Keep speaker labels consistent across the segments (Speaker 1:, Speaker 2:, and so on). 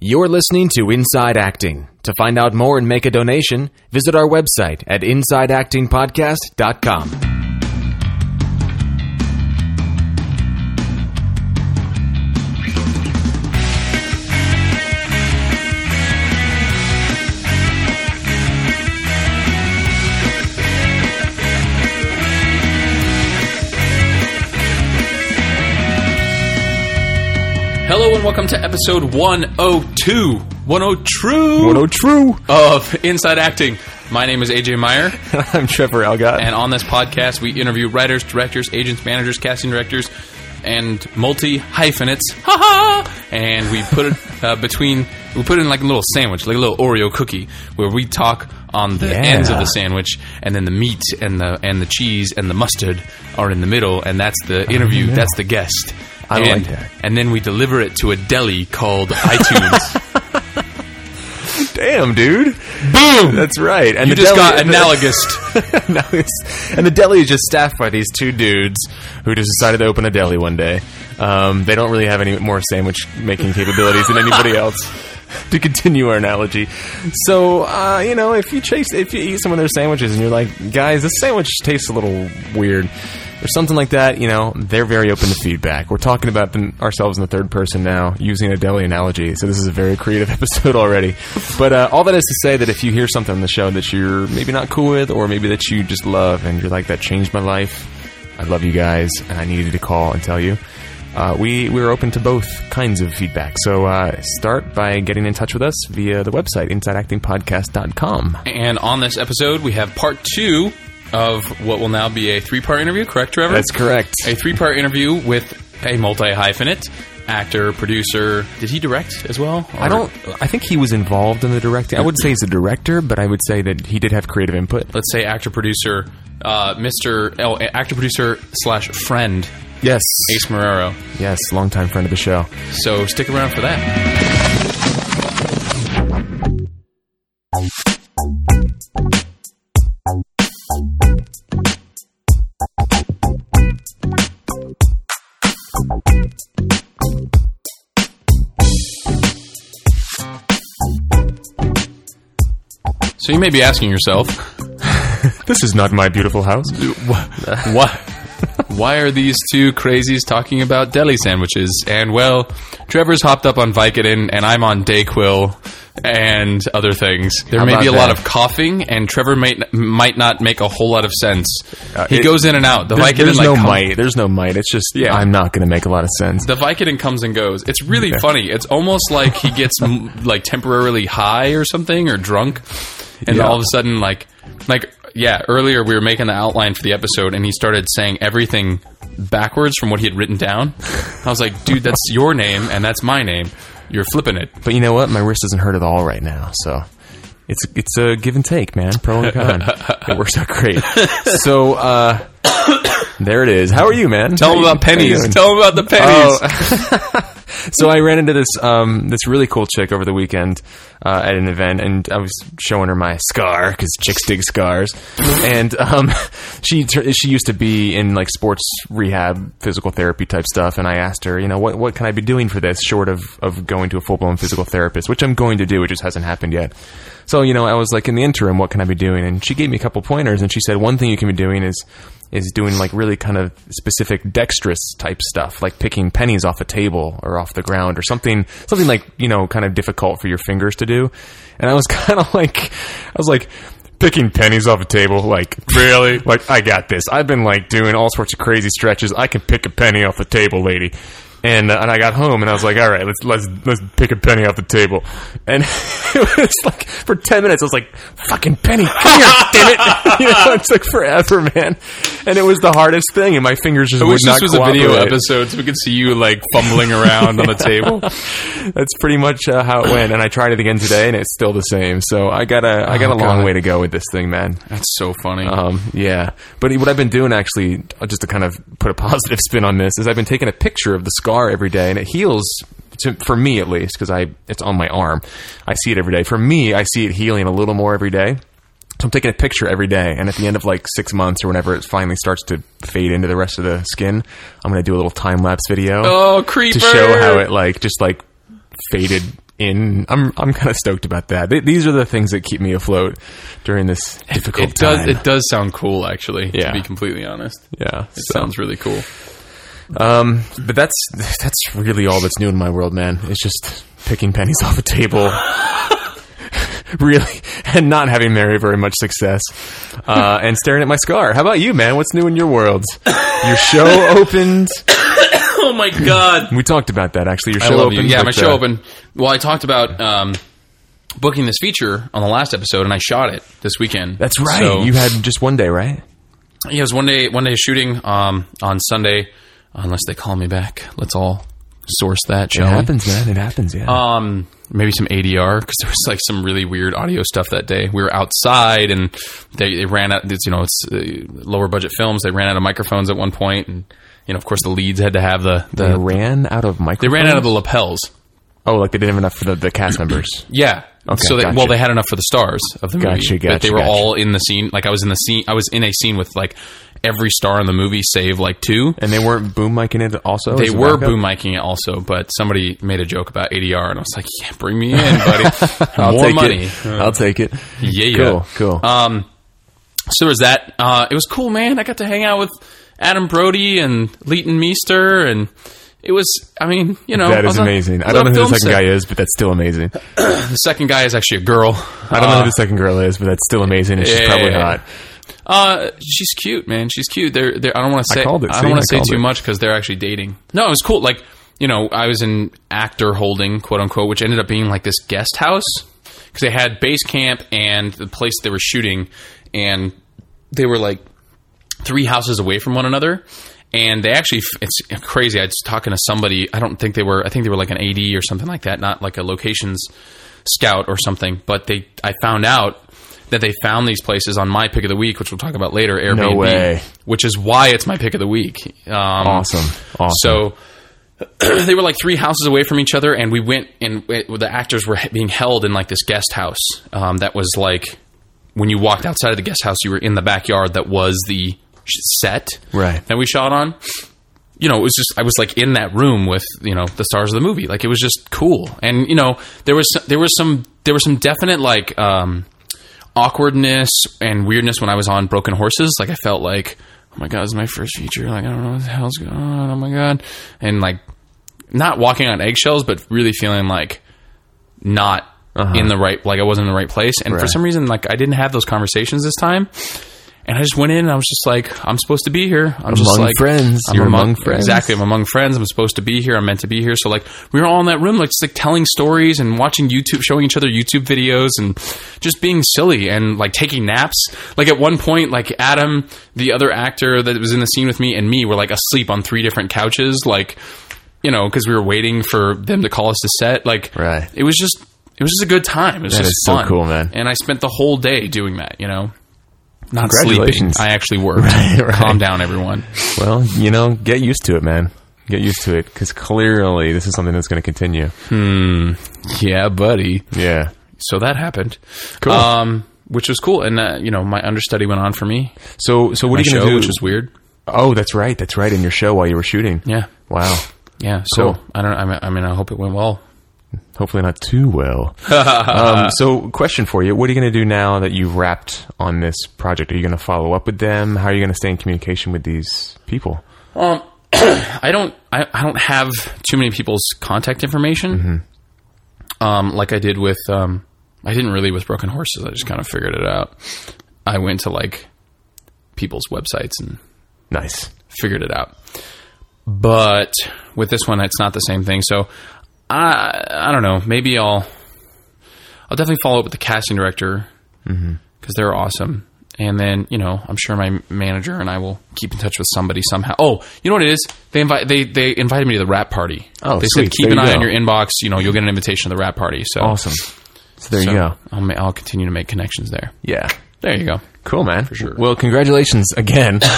Speaker 1: You're listening to Inside Acting. To find out more and make a donation, visit our website at InsideActingPodcast.com.
Speaker 2: and welcome to episode 102. 10 true.
Speaker 1: What oh true!
Speaker 2: Of Inside Acting. My name is AJ Meyer,
Speaker 1: I'm Trevor Algatt.
Speaker 2: and on this podcast we interview writers, directors, agents, managers, casting directors, and multi hyphenates. Ha ha! And we put it uh, between. We put it in like a little sandwich, like a little Oreo cookie, where we talk on the
Speaker 1: Yeah.
Speaker 2: ends of the sandwich, and then the meat and the and the cheese and the mustard are in the middle, and that's the interview.
Speaker 1: yeah.
Speaker 2: That's the guest.
Speaker 1: I like
Speaker 2: and,
Speaker 1: that.
Speaker 2: And then we deliver it to a deli called iTunes.
Speaker 1: Damn, dude.
Speaker 2: Boom!
Speaker 1: That's right. And
Speaker 2: you
Speaker 1: the
Speaker 2: just
Speaker 1: deli-
Speaker 2: got analogous.
Speaker 1: Analogous. and the deli is just staffed by these two dudes who just decided to open a deli one day. Um, they don't really have any more sandwich making capabilities than anybody else. To continue our analogy, so uh, you know, if you chase, if you eat some of their sandwiches and you're like, guys, this sandwich tastes a little weird, or something like that, you know, they're very open to feedback. We're talking about them, ourselves in the third person now, using a deli analogy. So this is a very creative episode already. But uh, all that is to say that if you hear something on the show that you're maybe not cool with, or maybe that you just love, and you're like, that changed my life, I love you guys, and I needed to call and tell you. Uh, we we're open to both kinds of feedback. So uh, start by getting in touch with us via the website insideactingpodcast.com.
Speaker 2: and on this episode, we have part two of what will now be a three part interview, correct, Trevor?
Speaker 1: That's correct.
Speaker 2: A three part interview with a multi hyphenate actor, producer. Did he direct as well?
Speaker 1: I don't. I think he was involved in the directing. I wouldn't say he's a director, but I would say that he did have creative input.
Speaker 2: Let's say actor, producer, uh, Mr. Oh, actor, producer slash friend,
Speaker 1: Yes,
Speaker 2: Ace Marrero.
Speaker 1: yes, longtime friend of the show.
Speaker 2: So stick around for that. So you may be asking yourself,
Speaker 1: This is not my beautiful house.
Speaker 2: why, why are these two crazies talking about deli sandwiches? And well, Trevor's hopped up on Vicodin, and I'm on Dayquil and other things. There
Speaker 1: How
Speaker 2: may be a
Speaker 1: about
Speaker 2: lot of coughing, and Trevor might might not make a whole lot of sense.
Speaker 1: Uh,
Speaker 2: he
Speaker 1: it-
Speaker 2: goes in and out. The
Speaker 1: There's,
Speaker 2: Vicodin
Speaker 1: there's
Speaker 2: like
Speaker 1: no might. There's no might. It's just
Speaker 2: Yeah.
Speaker 1: I'm not going to make a lot of sense.
Speaker 2: The Vicodin comes and goes. It's really funny. It's almost like he gets m- like temporarily high or something or drunk, and
Speaker 1: Yeah.
Speaker 2: all of a sudden, like, like yeah. Earlier we were making the outline for the episode, and he started saying everything backwards from what he had written down. I was like, dude, that's your name and that's my name. You're flipping it.
Speaker 1: But you know what? My wrist doesn't hurt at all right now. So it's it's a give and take, man. Pro and con. it works out great. So uh, there it is. How are you, man?
Speaker 2: Tell him about pennies. Tell him about the pennies.
Speaker 1: Oh. so I ran into this um, this really cool chick over the weekend uh, at an event, and I was showing her my scar because chicks dig scars. and um, she she used to be in like sports rehab, physical therapy type stuff. And I asked her, you know, what what can I be doing for this, short of of going to a full blown physical therapist, which I'm going to do. It just hasn't happened yet. So you know, I was like, in the interim, what can I be doing? And she gave me a couple pointers, and she said one thing you can be doing is is doing like really kind of specific dexterous type stuff, like picking pennies off a table or off the ground or something, something like you know, kind of difficult for your fingers to do. And I was kind of like, I was like. Picking pennies off a table, like really, like I got this. I've been like doing all sorts of crazy stretches. I can pick a penny off the table, lady. And uh, and I got home and I was like, all right, let's let's let's pick a penny off the table. And it was like for ten minutes, I was like, fucking penny, come here, damn it! You know, it took forever, man. And it was the hardest thing, and my fingers just
Speaker 2: I
Speaker 1: would
Speaker 2: wish
Speaker 1: not
Speaker 2: this was a video episode so we could see you like fumbling around on the table.
Speaker 1: That's pretty much uh, how it went. And I tried it again today, and it's still the same. So I got a I got
Speaker 2: Oh,
Speaker 1: a long
Speaker 2: God.
Speaker 1: way to go with this thing, man.
Speaker 2: That's so funny.
Speaker 1: Um, yeah, but what I've been doing actually, uh, just to kind of put a positive spin on this, is I've been taking a picture of the scar every day, and it heals. To, for me, at least, because I it's on my arm, I see it every day. For me, I see it healing a little more every day. So I'm taking a picture every day, and at the end of like six months or whenever it finally starts to fade into the rest of the skin, I'm going to do a little time lapse video
Speaker 2: oh, creeper!
Speaker 1: to show how it like just like faded in. I'm I'm kind of stoked about that. Th- These are the things that keep me afloat during this difficult
Speaker 2: It does.
Speaker 1: time.
Speaker 2: It does sound cool, actually.
Speaker 1: Yeah.
Speaker 2: To be completely honest,
Speaker 1: yeah,
Speaker 2: it
Speaker 1: so-
Speaker 2: sounds really cool.
Speaker 1: Um, but that's that's really all that's new in my world, man. It's just picking pennies off a table, really, and not having very very much success, uh, and staring at my scar. How about you, man? What's new in your world? Your show opened.
Speaker 2: Oh my god!
Speaker 1: We talked about that actually. Your
Speaker 2: I
Speaker 1: show
Speaker 2: love
Speaker 1: opened.
Speaker 2: you. Yeah, my show
Speaker 1: uh,
Speaker 2: opened. Well, I talked about um, booking this feature on the last episode, and I shot it this weekend.
Speaker 1: That's right.
Speaker 2: So-
Speaker 1: you had just one day, right?
Speaker 2: Yeah, it was one day one day shooting um, on Sunday. Unless they call me back, let's all source that.
Speaker 1: It
Speaker 2: Shall we?
Speaker 1: happens, man. It happens. Yeah.
Speaker 2: Um, maybe some ADR because there was like some really weird audio stuff that day. We were outside and they, they ran out. It's, you know, it's uh, lower budget films. They ran out of microphones at one point, and you know, of course, the leads had to have the
Speaker 1: they ran out of microphones.
Speaker 2: They ran out of the lapels.
Speaker 1: Oh, like they didn't have enough for the, the cast members.
Speaker 2: Yeah.
Speaker 1: Okay,
Speaker 2: so they,
Speaker 1: gotcha.
Speaker 2: well, they had enough for the stars of the movie.
Speaker 1: Gotcha,
Speaker 2: but
Speaker 1: gotcha,
Speaker 2: they were
Speaker 1: gotcha.
Speaker 2: all in the scene. Like I was in the scene. I was in a scene with like every star in the movie save like two.
Speaker 1: And they weren't boom micing it also.
Speaker 2: They were
Speaker 1: backup?
Speaker 2: boom micing it also, but somebody made a joke about ADR, and I was like, "Yeah, bring me in, buddy.
Speaker 1: I'll
Speaker 2: More
Speaker 1: take
Speaker 2: money."
Speaker 1: It. I'll take it.
Speaker 2: Yeah,
Speaker 1: Cool, cool.
Speaker 2: Um, so there was that. Uh, it was cool, man. I got to hang out with Adam Brody and Leighton Meester, and it was. I mean, you know,
Speaker 1: that is
Speaker 2: I
Speaker 1: is
Speaker 2: on-
Speaker 1: amazing. I don't know who the second
Speaker 2: set.
Speaker 1: guy is, but that's still amazing.
Speaker 2: The second guy is actually a girl.
Speaker 1: I don't know who the second girl is, but that's still amazing, and she's
Speaker 2: yeah,
Speaker 1: probably
Speaker 2: yeah,
Speaker 1: hot.
Speaker 2: Uh, she's cute, man. She's cute. They're, they're I don't want to
Speaker 1: I
Speaker 2: say.
Speaker 1: called it,
Speaker 2: I don't want to say too
Speaker 1: it.
Speaker 2: much because they're actually dating. No, it was cool. Like you know, I was in actor holding, quote unquote, which ended up being like this guest house because they had base camp and the place they were shooting, and they were like three houses away from one another. And they actually, it's crazy. I was talking to somebody. I don't think they were. I think they were like an AD or something like that, not like a locations scout or something. But they, I found out that they found these places on my pick of the week, which we'll talk about later. Airbnb,
Speaker 1: way.
Speaker 2: which is why it's my pick of the week. Um,
Speaker 1: Awesome, awesome.
Speaker 2: So they were like three houses away from each other, and we went and it, the actors were being held in like this guest house um, that was like when you walked outside of the guest house, you were in the backyard that was the set
Speaker 1: Right.
Speaker 2: that we shot on. You know, it was just I was like in that room with you know the stars of the movie. Like it was just cool, and you know there was there was some there was some definite like um, awkwardness and weirdness when I was on Broken Horses. Like I felt like, oh my god, this is my first feature. Like I don't know what the hell's going on. Oh my god, and like not walking on eggshells, but really feeling like not in the right like I wasn't in the right place. And for
Speaker 1: Uh-huh.
Speaker 2: Some reason, like I didn't have those conversations this time. And I just went in and I was just like, I'm supposed to be here. I'm just like
Speaker 1: friends.
Speaker 2: I'm
Speaker 1: You're among friends.
Speaker 2: Exactly. I'm among friends. I'm supposed to be here. I'm meant to be here. So like we were all in that room, like just like telling stories and watching YouTube, showing each other YouTube videos and just being silly and like taking naps. Like at one point, like Adam, the other actor that was in the scene with me and me were like asleep on three different couches. Like, you know, cause we were waiting for them to call us to set. Like,
Speaker 1: Right.
Speaker 2: it was just, it was just a good time. It was
Speaker 1: That
Speaker 2: just
Speaker 1: is so
Speaker 2: fun.
Speaker 1: cool, man.
Speaker 2: And I spent the whole day doing that, you know, not
Speaker 1: Congratulations.
Speaker 2: sleeping. I actually worked.
Speaker 1: Right, right.
Speaker 2: Calm down, everyone.
Speaker 1: Well, you know, get used to it, man. Get used to it because clearly this is something that's going to continue. Hmm.
Speaker 2: Yeah, buddy.
Speaker 1: Yeah.
Speaker 2: So that happened.
Speaker 1: Cool.
Speaker 2: Um, which was cool, and uh, you know, my understudy went on for me.
Speaker 1: So, so what are you going to do?
Speaker 2: which was weird.
Speaker 1: oh, that's right. That's right. In your show while you were shooting.
Speaker 2: Yeah,
Speaker 1: Wow.
Speaker 2: yeah. So
Speaker 1: Cool.
Speaker 2: I don't. I mean, I hope it went well.
Speaker 1: Hopefully not too well. um, so, question for you: What are you going to do now that you've wrapped on this project? Are you going to follow up with them? How are you going to stay in communication with these people?
Speaker 2: Um, I don't. I, I don't have too many people's contact information.
Speaker 1: Mm-hmm.
Speaker 2: Um, like I did with. Um, I didn't really with Broken Horses. I just kind of figured it out. I went to like people's websites and
Speaker 1: Nice.
Speaker 2: figured it out. But with this one, it's not the same thing. So I I don't know. Maybe I'll I'll definitely follow up with the casting director mm-hmm. because they're awesome. And then you know I'm sure my manager and I will keep in touch with somebody somehow. Oh, you know what it is? They invite they they invited me to the wrap party.
Speaker 1: Oh,
Speaker 2: they
Speaker 1: sweet.
Speaker 2: said keep
Speaker 1: There
Speaker 2: an eye on your inbox. You know you'll get an invitation to the wrap party. So
Speaker 1: Awesome. So there
Speaker 2: so
Speaker 1: you go.
Speaker 2: I'll ma- I'll continue to make connections there.
Speaker 1: Yeah.
Speaker 2: There you go.
Speaker 1: Cool, man. For
Speaker 2: sure.
Speaker 1: Well, congratulations again.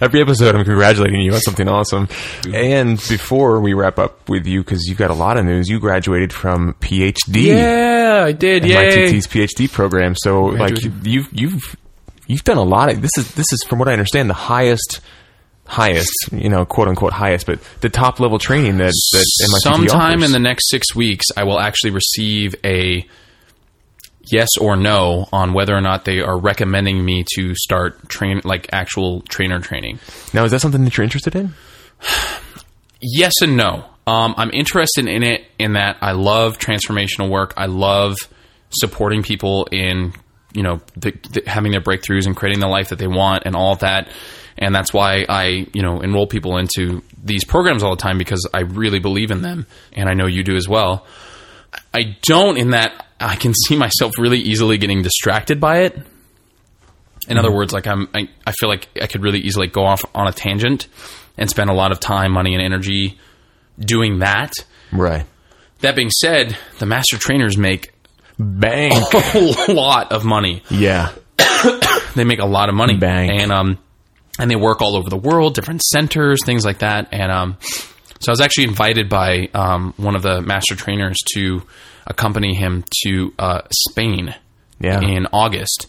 Speaker 1: Every episode, I'm congratulating you on something awesome. And before we wrap up with you, because you got a lot of news, you graduated from PhD.
Speaker 2: Yeah, I did. Yay.
Speaker 1: MITT's PhD program. So, like, you've you've you've done a lot. Of, this is this is from what I understand the highest highest, you know, quote unquote highest, but the top level training that that MICT
Speaker 2: Sometime
Speaker 1: offers.
Speaker 2: in the next six weeks, I will actually receive a yes or no on whether or not they are recommending me to start train like actual trainer training.
Speaker 1: now, is that something that you're interested in?
Speaker 2: Yes and no. Um, I'm interested in it in that I love transformational work. I love supporting people in you know the, the, having their breakthroughs and creating the life that they want and all of that. And that's why I you know enroll people into these programs all the time because I really believe in them, and I know you do as well. I don't in that I can see myself really easily getting distracted by it. In other words, like I'm, I, I feel like I could really easily go off on a tangent and spend a lot of time, money, and energy doing that.
Speaker 1: Right.
Speaker 2: That being said, the master trainers make
Speaker 1: Bang.
Speaker 2: a lot of money.
Speaker 1: yeah.
Speaker 2: They make a lot of money,
Speaker 1: Bank.
Speaker 2: and um, and they work all over the world, different centers, things like that. And um, so I was actually invited by um, one of the master trainers to accompany him to uh, Spain
Speaker 1: Yeah.
Speaker 2: in August,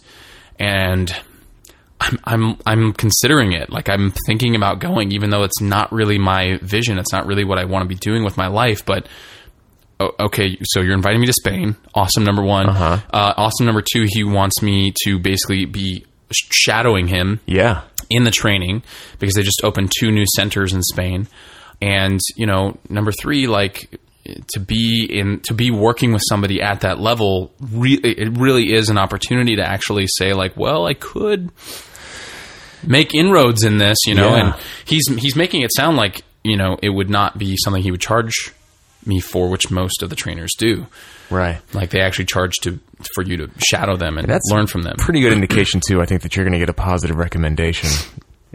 Speaker 2: and I'm, I'm I'm considering it. Like I'm thinking about going, even though it's not really my vision. It's not really what I want to be doing with my life. But okay, so you're inviting me to Spain. Awesome, number one.
Speaker 1: Uh-huh.
Speaker 2: Uh, awesome, number two. He wants me to basically be shadowing him
Speaker 1: Yeah.
Speaker 2: in the training because they just opened two new centers in Spain. And, you know, number three, like to be in, to be working with somebody at that level, re- it really is an opportunity to actually say like, well, I could make inroads in this, you know,
Speaker 1: Yeah.
Speaker 2: and he's, he's making it sound like, you know, it would not be something he would charge me for, which most of the trainers do.
Speaker 1: Right.
Speaker 2: Like they actually charge to, for you to shadow them and
Speaker 1: That's
Speaker 2: learn from them.
Speaker 1: Pretty good indication too. I think that you're going to get a positive recommendation.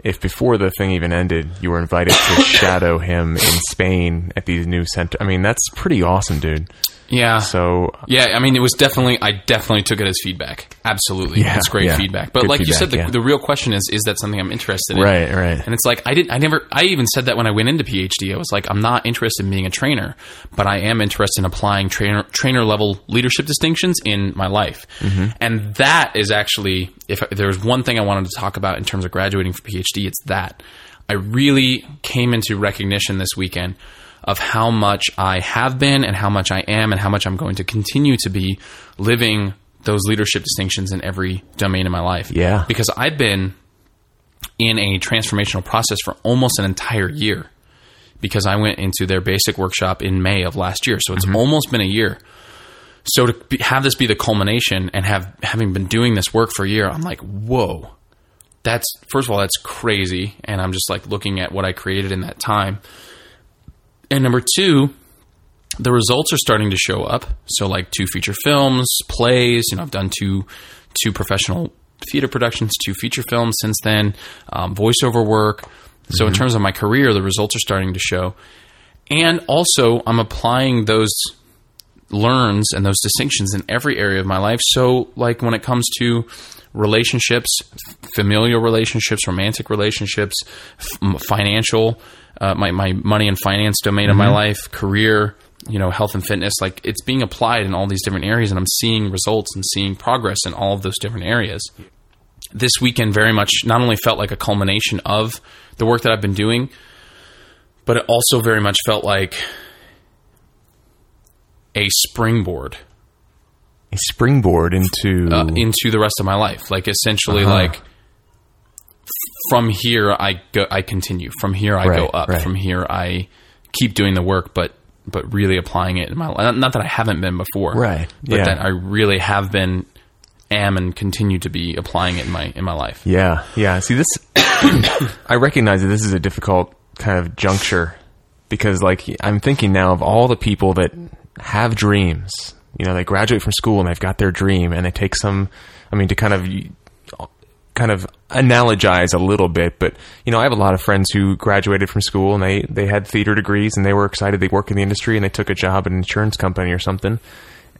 Speaker 1: If before the thing even ended, you were invited to shadow him in Spain at these new center, I mean, that's pretty awesome, dude.
Speaker 2: Yeah.
Speaker 1: So
Speaker 2: Yeah, I mean, it was definitely. I definitely took it as feedback. Absolutely,
Speaker 1: Yeah,
Speaker 2: it's great
Speaker 1: yeah.
Speaker 2: feedback. But
Speaker 1: Good
Speaker 2: like you said, the,
Speaker 1: yeah.
Speaker 2: the real question is: is that something I'm interested in?
Speaker 1: Right, right.
Speaker 2: And it's like I didn't. I never. I even said that when I went into PhD. I was like, I'm not interested in being a trainer, but I am interested in applying trainer trainer level leadership distinctions in my life.
Speaker 1: Mm-hmm.
Speaker 2: And that is actually, if, if there was one thing I wanted to talk about in terms of graduating for PhD, it's that. I really came into recognition this weekend of how much I have been and how much I am and how much I'm going to continue to be living those leadership distinctions in every domain of my life.
Speaker 1: Yeah.
Speaker 2: Because I've been in a transformational process for almost an entire year because I went into their basic workshop in May of last year. So it's mm-hmm. almost been a year. So to be, have this be the culmination and have having been doing this work for a year, I'm like, whoa. That's first of all, that's crazy. And I'm just like looking at what I created in that time. And number two, the results are starting to show up. So like two feature films, plays, you know, I've done two two professional theater productions, two feature films since then, um, voiceover work. So in terms of my career, the results are starting to show. And also I'm applying those learns and those distinctions in every area of my life. So like when it comes to relationships, familial relationships, romantic relationships, f- financial, uh, my, my money and finance domain of my life, career, you know, health and fitness, like it's being applied in all these different areas and I'm seeing results and seeing progress in all of those different areas. This weekend very much not only felt like a culmination of the work that I've been doing, but it also very much felt like a springboard
Speaker 1: a springboard into
Speaker 2: uh, into the rest of my life. Like essentially,
Speaker 1: Uh-huh.
Speaker 2: like from here I go, I continue. From here I go up.
Speaker 1: right.
Speaker 2: From here I keep doing the work, but but really applying it in my life. Not that I haven't been before,
Speaker 1: Right,
Speaker 2: But
Speaker 1: yeah.
Speaker 2: that I really have been, am, and continue to be applying it in my in my life.
Speaker 1: Yeah, yeah. See, this I recognize that this is a difficult kind of juncture because, like, I'm thinking now of all the people that have dreams. You know, they graduate from school and they've got their dream, and they take some. I mean, to kind of kind of analogize a little bit, but you know, I have a lot of friends who graduated from school and they they had theater degrees and they were excited they work in the industry and they took a job at an insurance company or something.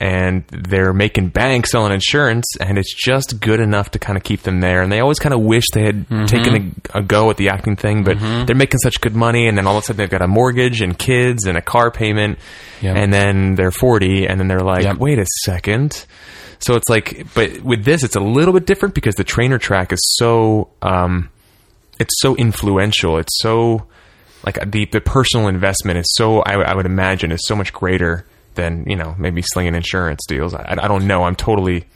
Speaker 1: And they're making bank selling insurance and it's just good enough to kind of keep them there. And they always kind of wish they had mm-hmm. taken a, a go at the acting thing but mm-hmm. they're making such good money and then all of a sudden they've got a mortgage and kids and a car payment
Speaker 2: Yep.
Speaker 1: and then they're 40 and then they're like
Speaker 2: Yep.
Speaker 1: wait a second so it's like but with this it's a little bit different because the trainer track is so um it's so influential. It's so like the the personal investment is so I, I would imagine is so much greater than you know maybe slinging insurance deals. I, I don't know. I'm totally.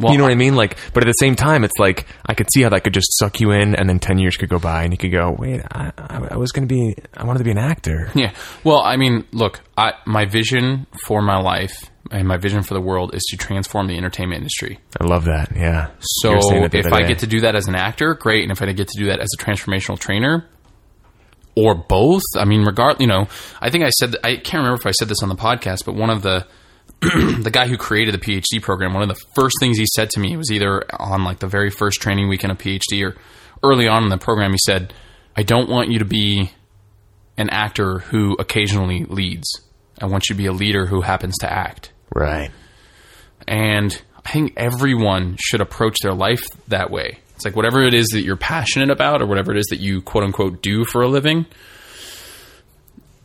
Speaker 2: Well,
Speaker 1: you know what I mean? Like, but at the same time, it's like I could see how that could just suck you in, and then ten years could go by, and you could go, "Wait, I, I, I was going to be, I wanted to be an actor."
Speaker 2: Yeah. Well, I mean, look, I, my vision for my life and my vision for the world is to transform the entertainment industry.
Speaker 1: I love that. Yeah.
Speaker 2: So
Speaker 1: You were saying it the
Speaker 2: if I get to do that as an actor, great. And if I get to do that as a transformational trainer, or both, I mean, regard, you know, I think I said I can't remember if I said this on the podcast, but one of the the guy who created the PhD program, one of the first things he said to me was either on like the very first training weekend of PhD or early on in the program. He said, "I don't want you to be an actor who occasionally leads. I want you to be a leader who happens to act."
Speaker 1: right,
Speaker 2: And I think everyone should approach their life that way. It's like whatever it is that you're passionate about or whatever it is that you quote unquote do for a living,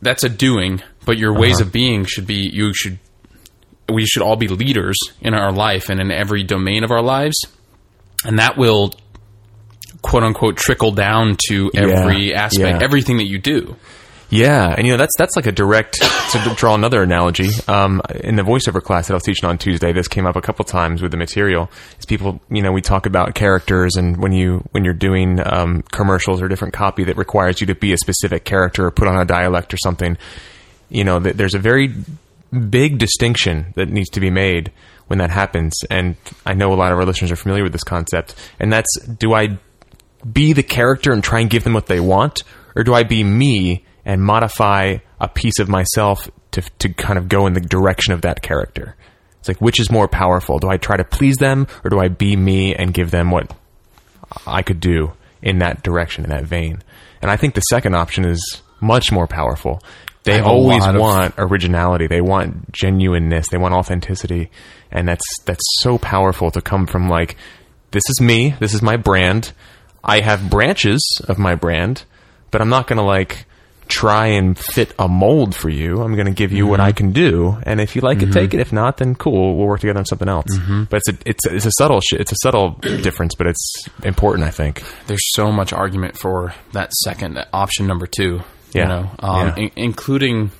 Speaker 2: that's a doing, but your ways uh-huh. of being should be you should we should all be leaders in our life and in every domain of our lives. And that will quote unquote trickle down to every
Speaker 1: Yeah,
Speaker 2: aspect,
Speaker 1: yeah.
Speaker 2: everything that you do.
Speaker 1: Yeah, and you know that's that's like a direct to draw another analogy. Um, in the voiceover class that I was teaching on Tuesday, this came up a couple times with the material. Is people, you know, we talk about characters, and when you when you're doing um, commercials or different copy that requires you to be a specific character or put on a dialect or something, you know, th- there's a very big distinction that needs to be made when that happens. And I know a lot of our listeners are familiar with this concept, and that's do I be the character and try and give them what they want, or do I be me and modify a piece of myself to to kind of go in the direction of that character? It's like which is more powerful? Do I try to please them, or do I be me and give them what I could do in that direction, in that vein? And I think the second option is much more powerful. They always
Speaker 2: of-
Speaker 1: want originality. They want genuineness. They want authenticity, and that's that's so powerful to come from like this is me. This is my brand. I have branches of my brand, but I'm not going to like try and fit a mold for you. I'm going to give you what
Speaker 2: Mm-hmm.
Speaker 1: I can do, and if you like it, take it. If not, then cool. We'll work together on something else.
Speaker 2: Mm-hmm.
Speaker 1: But it's a, it's a, it's a subtle sh- it's a subtle difference, but it's important. I think.
Speaker 2: there's so much argument for that second option number two.
Speaker 1: Yeah.
Speaker 2: You know, um,
Speaker 1: Yeah.
Speaker 2: in- including,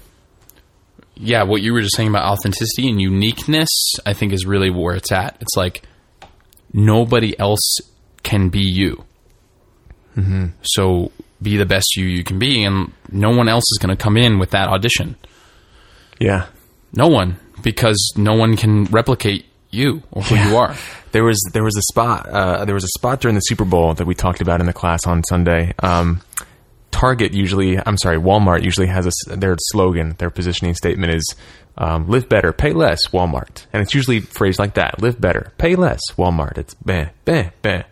Speaker 2: yeah, what you were just saying about authenticity and uniqueness. I think is really where it's at. It's like nobody else can be you. Mm-hmm. So be the best you you can be, and no one else is going to come in with that audition.
Speaker 1: Yeah.
Speaker 2: No one, because no one can replicate you or who you are.
Speaker 1: There was there was a spot uh, there was a spot during the Super Bowl that we talked about in the class on Sunday. Um, Target usually, I'm sorry, Walmart usually has a, their slogan, their positioning statement is um, "Live better, pay less." Walmart, and it's usually phrased like that: "Live better, pay less." Walmart. It's beh beh beh.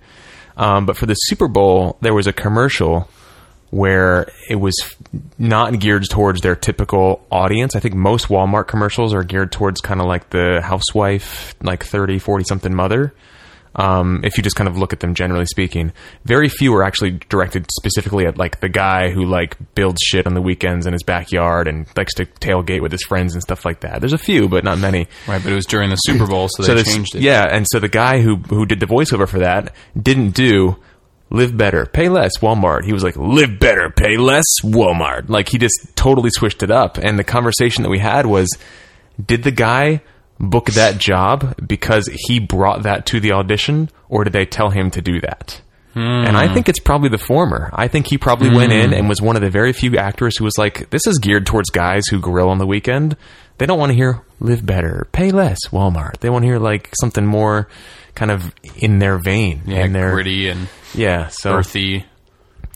Speaker 1: Um, but for the Super Bowl, there was a commercial where it was not geared towards their typical audience. I think most Walmart commercials are geared towards kind of like the housewife, like 30, 40 something mother. Um, if you just kind of look at them generally speaking, very few are actually directed specifically at like the guy who like builds shit on the weekends in his backyard and likes to tailgate with his friends and stuff like that. There's a few, but not many.
Speaker 2: Right, but it was during the Super Bowl, so they
Speaker 1: this-
Speaker 2: changed it.
Speaker 1: Yeah, and so the guy who who did the voiceover for that didn't do live better, pay less, Walmart. He was like live better, pay less, Walmart. Like he just totally switched it up. And the conversation that we had was did the guy book that job because he brought that to the audition or did they tell him to do that? And I hmm. think it's probably the former. I think he probably went in hmm. and was one of the very few actors who was like, this is geared towards guys who grill on the weekend. They don't want to hear live better, pay less, Walmart. They want to hear like something more kind of in their vein.
Speaker 2: Yeah,
Speaker 1: in their,
Speaker 2: gritty and
Speaker 1: Yeah, so
Speaker 2: earthy.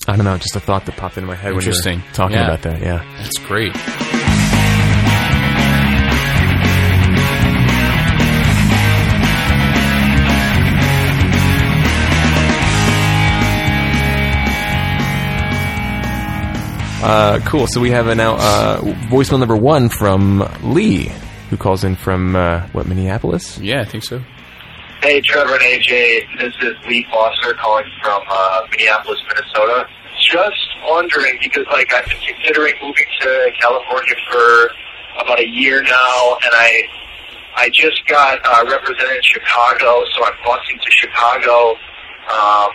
Speaker 1: I don't know, just a thought that popped into my head when you
Speaker 2: Interesting.
Speaker 1: were talking
Speaker 2: Yeah.
Speaker 1: about that. Yeah.
Speaker 2: That's great.
Speaker 1: Uh, cool. So we have a now uh, voicemail number one from Lee, who calls in from uh, what Minneapolis.
Speaker 2: Yeah, I think so.
Speaker 3: Hey, Trevor and AJ, this is Lee Foster calling from uh, Minneapolis, Minnesota. Just wondering because, like, I've been considering moving to California for about a year now, and I I just got uh, represented in Chicago, so I'm busing to Chicago um,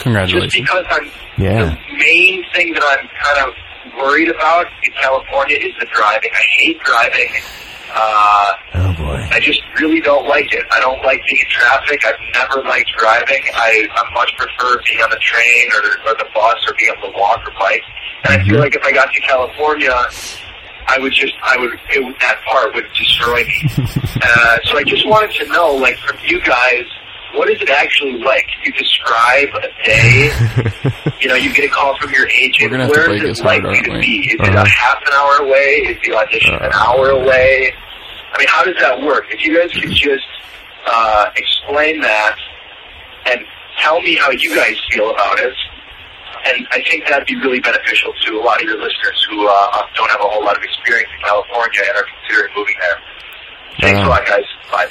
Speaker 2: Congratulations.
Speaker 3: Just because I'm
Speaker 1: Yeah.
Speaker 3: the main thing that I'm kind of worried about in California is the driving. I hate driving. Uh,
Speaker 1: Oh boy.
Speaker 3: I just really don't like it. I don't like being in traffic. I've never liked driving. I, I much prefer being on the train or, or the bus or being able to walk or bike. And I feel like if I got to California, I would just, I would, it, that part would destroy me. uh, so I just wanted to know, like, from you guys, what is it actually like? Can you describe a day? you know, you get a call from your agent.
Speaker 2: We're gonna have to
Speaker 3: Where
Speaker 2: break
Speaker 3: it likely to
Speaker 2: we?
Speaker 3: be? Is it
Speaker 1: Uh-huh.
Speaker 3: a half an hour away? Is the audition an hour away? I mean, how does that work? If you guys could just uh, explain that and tell me how you guys feel about it, and I think that'd be really beneficial to a lot of your listeners who uh, don't have a whole lot of experience in California and are considering moving there. Thanks
Speaker 1: Uh,
Speaker 3: a lot, guys. Bye.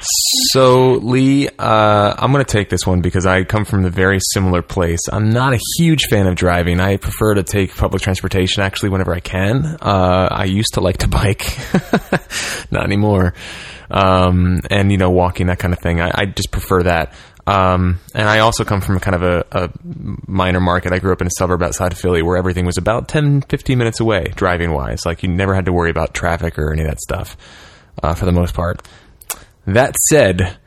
Speaker 1: So, Lee, uh, I'm going to take this one because I come from a very similar place. I'm not a huge fan of driving. I prefer to take public transportation actually whenever I can. Uh, I used to like to bike, not anymore. Um, and, you know, walking, that kind of thing. I, I just prefer that. Um, and I also come from kind of a, a minor market. I grew up in a suburb outside of Philly where everything was about 10, 15 minutes away, driving wise. Like, you never had to worry about traffic or any of that stuff, uh, for the most part. That said,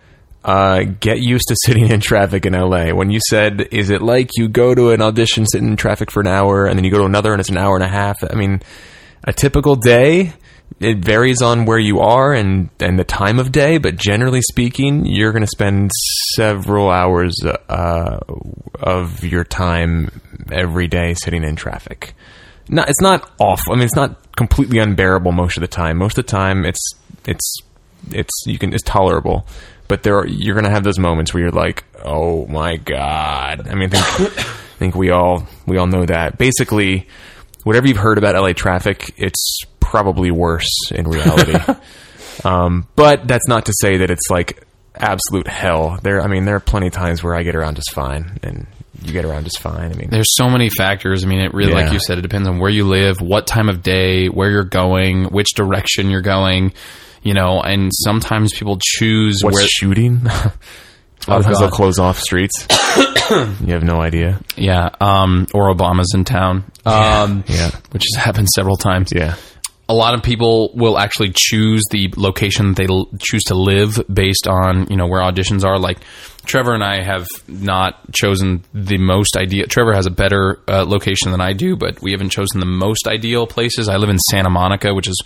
Speaker 1: uh, get used to sitting in traffic in LA. When you said, is it like you go to an audition, sit in traffic for an hour, and then you go to another and it's an hour and a half? I mean, a typical day, it varies on where you are and, and the time of day, but generally speaking, you're going to spend several hours uh, of your time every day sitting in traffic. No, it's not awful. I mean, it's not completely unbearable most of the time. Most of the time, it's it's it's you can it's tolerable. But there are, you're going to have those moments where you're like, "Oh my god!" I mean, I think, I think we all we all know that. Basically, whatever you've heard about LA traffic, it's probably worse in reality. um, but that's not to say that it's like absolute hell. There, I mean, there are plenty of times where I get around just fine, and you get around just fine. I mean,
Speaker 2: There's so many factors. I mean, it really,
Speaker 1: Yeah.
Speaker 2: like you said, it depends on where you live, what time of day, where you're going, which direction you're going. You know, and sometimes people choose
Speaker 1: what's
Speaker 2: where.
Speaker 1: shooting? A lot of
Speaker 2: Oh,
Speaker 1: they'll close off streets. you have no idea.
Speaker 2: Yeah, um, or Obama's in town. Um,
Speaker 1: Yeah.
Speaker 2: which has happened several times.
Speaker 1: Yeah.
Speaker 2: A lot of people will actually choose the location they l- choose to live based on you know where auditions are. Like Trevor and I have not chosen the most ideal. Trevor has a better uh, location than I do, but we haven't chosen the most ideal places. I live in Santa Monica, which is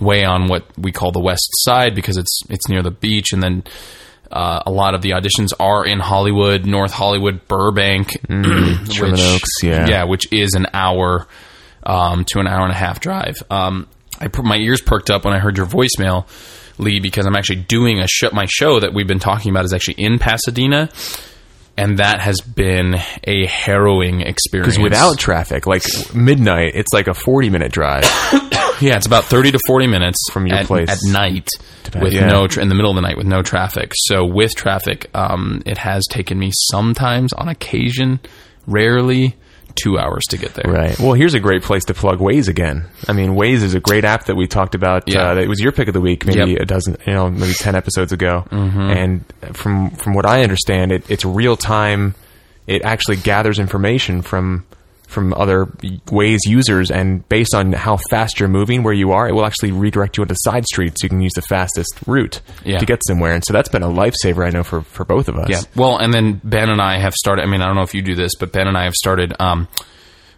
Speaker 2: way on what we call the west side because it's it's near the beach, and then. Uh, a lot of the auditions are in Hollywood, North Hollywood, Burbank,
Speaker 1: Sherman Oaks, yeah.
Speaker 2: yeah, which is an hour um, to an hour and a half drive. Um, I put my ears perked up when I heard your voicemail, Lee, because I'm actually doing a show. My show that we've been talking about is actually in Pasadena, and that has been a harrowing experience.
Speaker 1: Because without traffic, like midnight, it's like a 40 minute drive.
Speaker 2: yeah, it's about thirty to forty minutes
Speaker 1: From your
Speaker 2: at,
Speaker 1: place.
Speaker 2: at night with
Speaker 1: yeah.
Speaker 2: no tra- in the middle of the night with no traffic. So with traffic, um, it has taken me sometimes, on occasion, rarely, two hours to get there.
Speaker 1: Right. Well, here's a great place to plug Waze again. I mean, Waze is a great app that we talked about.
Speaker 2: Yeah.
Speaker 1: Uh, that was your pick of the week, maybe
Speaker 2: Yep.
Speaker 1: a dozen, you know, maybe ten episodes ago.
Speaker 2: Mm-hmm.
Speaker 1: And from from what I understand, it, it's real time. It actually gathers information from from other Waze users, and based on how fast you're moving, where you are, it will actually redirect you into side streets. So you can use the fastest route
Speaker 2: Yeah.
Speaker 1: to get somewhere. And so that's been a lifesaver, I know, for for both of us.
Speaker 2: Yeah. Well, and then Ben and I have started. I mean, I don't know if you do this, but Ben and I have started um,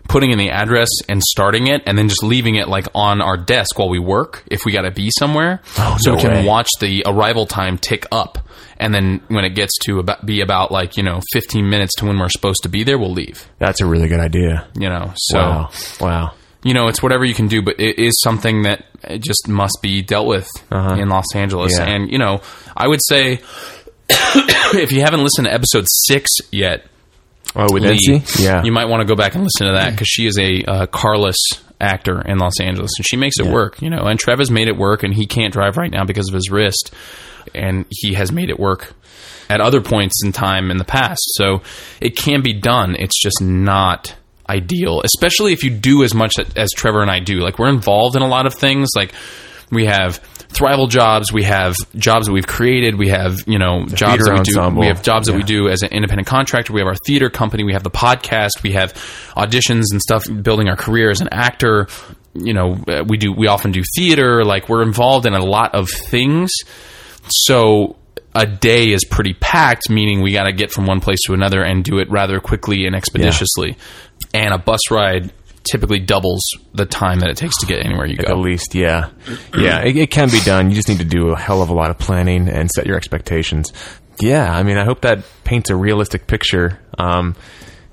Speaker 2: putting in the address and starting it, and then just leaving it like on our desk while we work. If we got to be somewhere,
Speaker 1: Oh,
Speaker 2: so
Speaker 1: no
Speaker 2: we can
Speaker 1: way.
Speaker 2: watch the arrival time tick up, and then when it gets to about, be about like you know 15 minutes to when we're supposed to be there, we'll leave.
Speaker 1: That's a really good idea.
Speaker 2: You know, so
Speaker 1: wow. Wow.
Speaker 2: you know, it's whatever you can do, but it is something that it just must be dealt with
Speaker 1: Uh-huh.
Speaker 2: in Los Angeles.
Speaker 1: Yeah.
Speaker 2: And, you know, I would say if you haven't listened to episode six yet,
Speaker 1: Oh, with
Speaker 2: Lee,
Speaker 1: Nancy? Yeah.
Speaker 2: you might want to go back and listen to that because she is a uh, carless actor in Los Angeles and she makes it work, you know. And Trev has made it work, and he can't drive right now because of his wrist, and he has made it work at other points in time in the past. So it can be done. It's just not ideal, especially if you do as much as Trevor and I do. Like we're involved in a lot of things. Like we have thrival jobs, we have jobs that we've created, we have you know jobs that we do, we have jobs that we do as an independent contractor, we have our theater company, we have the podcast, we have auditions and stuff, building our career as an actor. You know, uh, we do we often do theater, like we're involved in a lot of things. So a day is pretty packed, meaning we got to get from one place to another and do it rather quickly and expeditiously. And a bus ride typically doubles the time that it takes to get anywhere you go.
Speaker 1: At least, yeah, yeah, it, it can be done. You just need to do a hell of a lot of planning and set your expectations. Yeah, I mean, I hope that paints a realistic picture, um,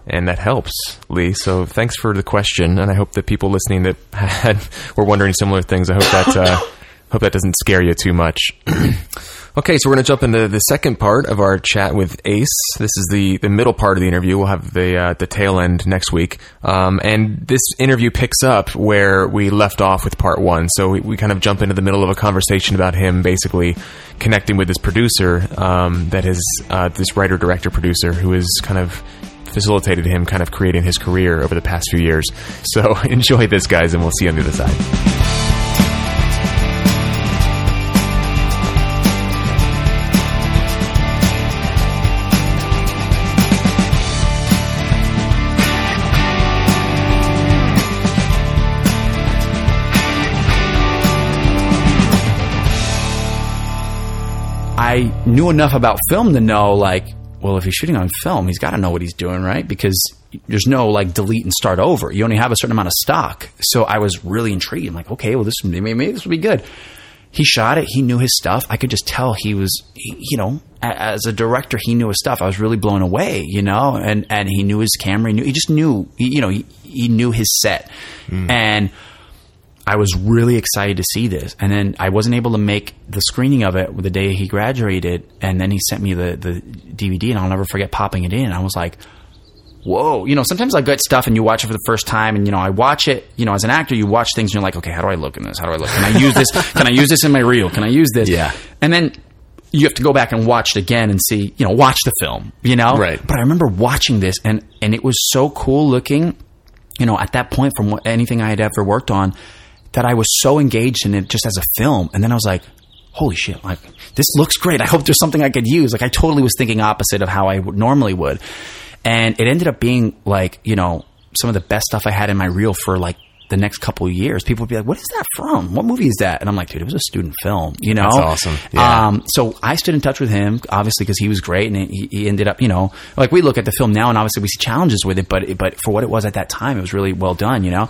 Speaker 1: and that helps, Lee. So, thanks for the question, and I hope that people listening that had were wondering similar things. I hope that uh, hope that doesn't scare you too much. Okay, so we're going to jump into the second part of our chat with Ace. This is the, the middle part of the interview. We'll have the uh, the tail end next week, um, and this interview picks up where we left off with part one. So we, we kind of jump into the middle of a conversation about him basically connecting with this producer um, that is uh, this writer director producer who has kind of facilitated him kind of creating his career over the past few years. So enjoy this, guys, and we'll see you on the other side.
Speaker 4: I knew enough about film to know, like, well, if he's shooting on film, he's got to know what he's doing, right? Because there's no like delete and start over. You only have a certain amount of stock. So I was really intrigued. I'm like, okay, well, this maybe, maybe this will be good. He shot it. He knew his stuff. I could just tell he was, he- you know, as a director, he knew his stuff. I was really blown away, you know, and and he knew his camera. He knew, he just knew, he, you know, he, he knew his set, hmm. and. I was really excited to see this. And then I wasn't able to make the screening of it the day he graduated. And then he sent me the, the DVD, and I'll never forget popping it in. I was like, whoa. You know, sometimes I get stuff and you watch it for the first time, and, you know, I watch it, you know, as an actor, you watch things and you're like, okay, how do I look in this? How do I look? Can I use this? Can I use this in my reel? Can I use this?
Speaker 1: Yeah.
Speaker 4: And then you have to go back and watch it again and see, you know, watch the film, you know?
Speaker 1: Right.
Speaker 4: But I remember watching this, and, and it was so cool looking you know, at that point from what, anything I had ever worked on, that I was so engaged in it just as a film. And then I was like, holy shit, like, this looks great. I hope there's something I could use. Like, I totally was thinking opposite of how I would normally would. And it ended up being like, you know, some of the best stuff I had in my reel for like the next couple of years. People would be like, what is that from? What movie is that? And I'm like, dude, it was a student film, you know?
Speaker 1: That's awesome. Yeah.
Speaker 4: Um, so I stood in touch with him, obviously, because he was great, and he, he ended up, you know, like we look at the film now, and obviously we see challenges with it, but but for what it was at that time, it was really well done, you know,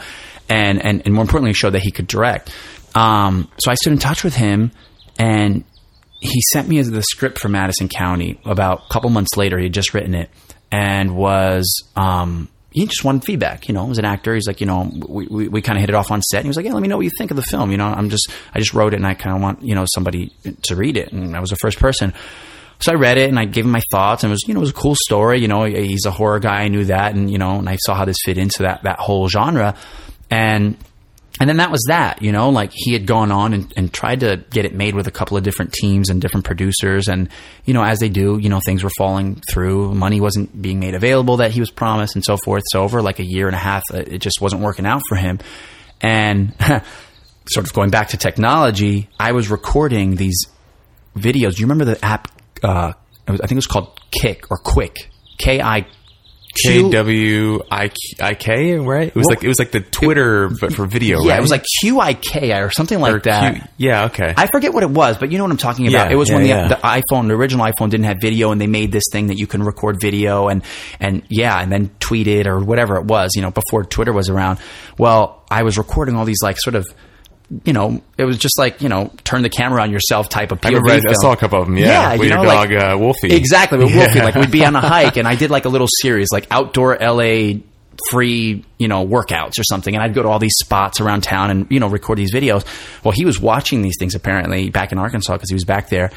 Speaker 4: and and and more importantly, showed that he could direct. Um, so I stood in touch with him, and he sent me the script for Madison County. About a couple months later, he had just written it, and was. Um, he just wanted feedback, you know, as an actor. He's like, you know, we, we, we kind of hit it off on set. And he was like, yeah, let me know what you think of the film. You know, I'm just, I just wrote it and I kind of want, you know, somebody to read it. And I was the first person. So I read it and I gave him my thoughts and it was, you know, it was a cool story. You know, he's a horror guy. I knew that. And, you know, and I saw how this fit into that, that whole genre. And, and then that was that, you know, like he had gone on and, and tried to get it made with a couple of different teams and different producers. And, you know, as they do, you know, things were falling through. Money wasn't being made available that he was promised and so forth. So over like a year and a half, uh, it just wasn't working out for him. And sort of going back to technology, I was recording these videos. Do you remember the app? Uh, I think it was called Kick or Quick. K I Q.
Speaker 1: W I I K, right? It was
Speaker 4: What-
Speaker 1: like it was like the Twitter, but for video.
Speaker 4: Yeah,
Speaker 1: right?
Speaker 4: it was like Q I K or something like
Speaker 1: Or
Speaker 4: that.
Speaker 1: Q- yeah, okay.
Speaker 4: I forget what it was, but you know what I'm talking about.
Speaker 1: Yeah,
Speaker 4: it was when the,
Speaker 1: yeah.
Speaker 4: the iPhone, the original iPhone, didn't have video, and they made this thing that you can record video and and yeah, and then tweet it or whatever it was. You know, before Twitter was around. Well, I was recording all these like sort of. You know, it was just like you know, turn the camera on yourself type of POV
Speaker 1: I remember I, saw a couple of them. Yeah, with
Speaker 4: you
Speaker 1: your
Speaker 4: know,
Speaker 1: dog
Speaker 4: like-
Speaker 1: uh, Wolfie.
Speaker 4: Exactly, with
Speaker 1: Yeah.
Speaker 4: Wolfie. Like we'd be on a hike, and I did like a little series, like outdoor LA free, you know, workouts or something. And I'd go to all these spots around town and you know record these videos. Well, he was watching these things apparently back in Arkansas because he was back there,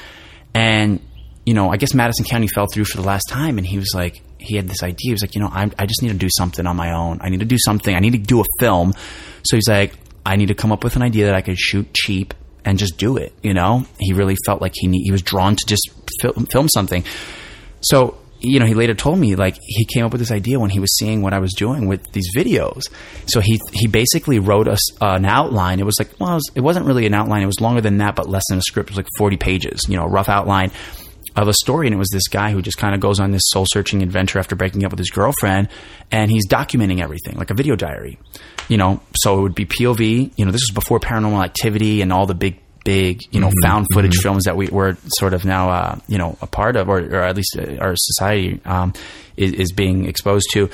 Speaker 4: and you know, I guess Madison County fell through for the last time, and he was like, he had this idea. He was like, you know, I, I just need to do something on my own. I need to do something. I need to do a film. So he's like, I need to come up with an idea that I could shoot cheap and just do it. You know, he really felt like he need, he was drawn to just film, film something. So you know, he later told me like he came up with this idea when he was seeing what I was doing with these videos. So he he basically wrote us uh, an outline. It was like well, it, was, wasn't really an outline. It was longer than that, but less than a script. It was like forty pages. You know, a rough outline of a story, and it was this guy who just kind of goes on this soul searching adventure after breaking up with his girlfriend, and he's documenting everything like a video diary. You know, so it would be POV. You know, this was before Paranormal Activity and all the big big, you know, found footage films that we were sort of now, uh, you know, a part of, or, or at least uh, our society um, is, is being exposed to.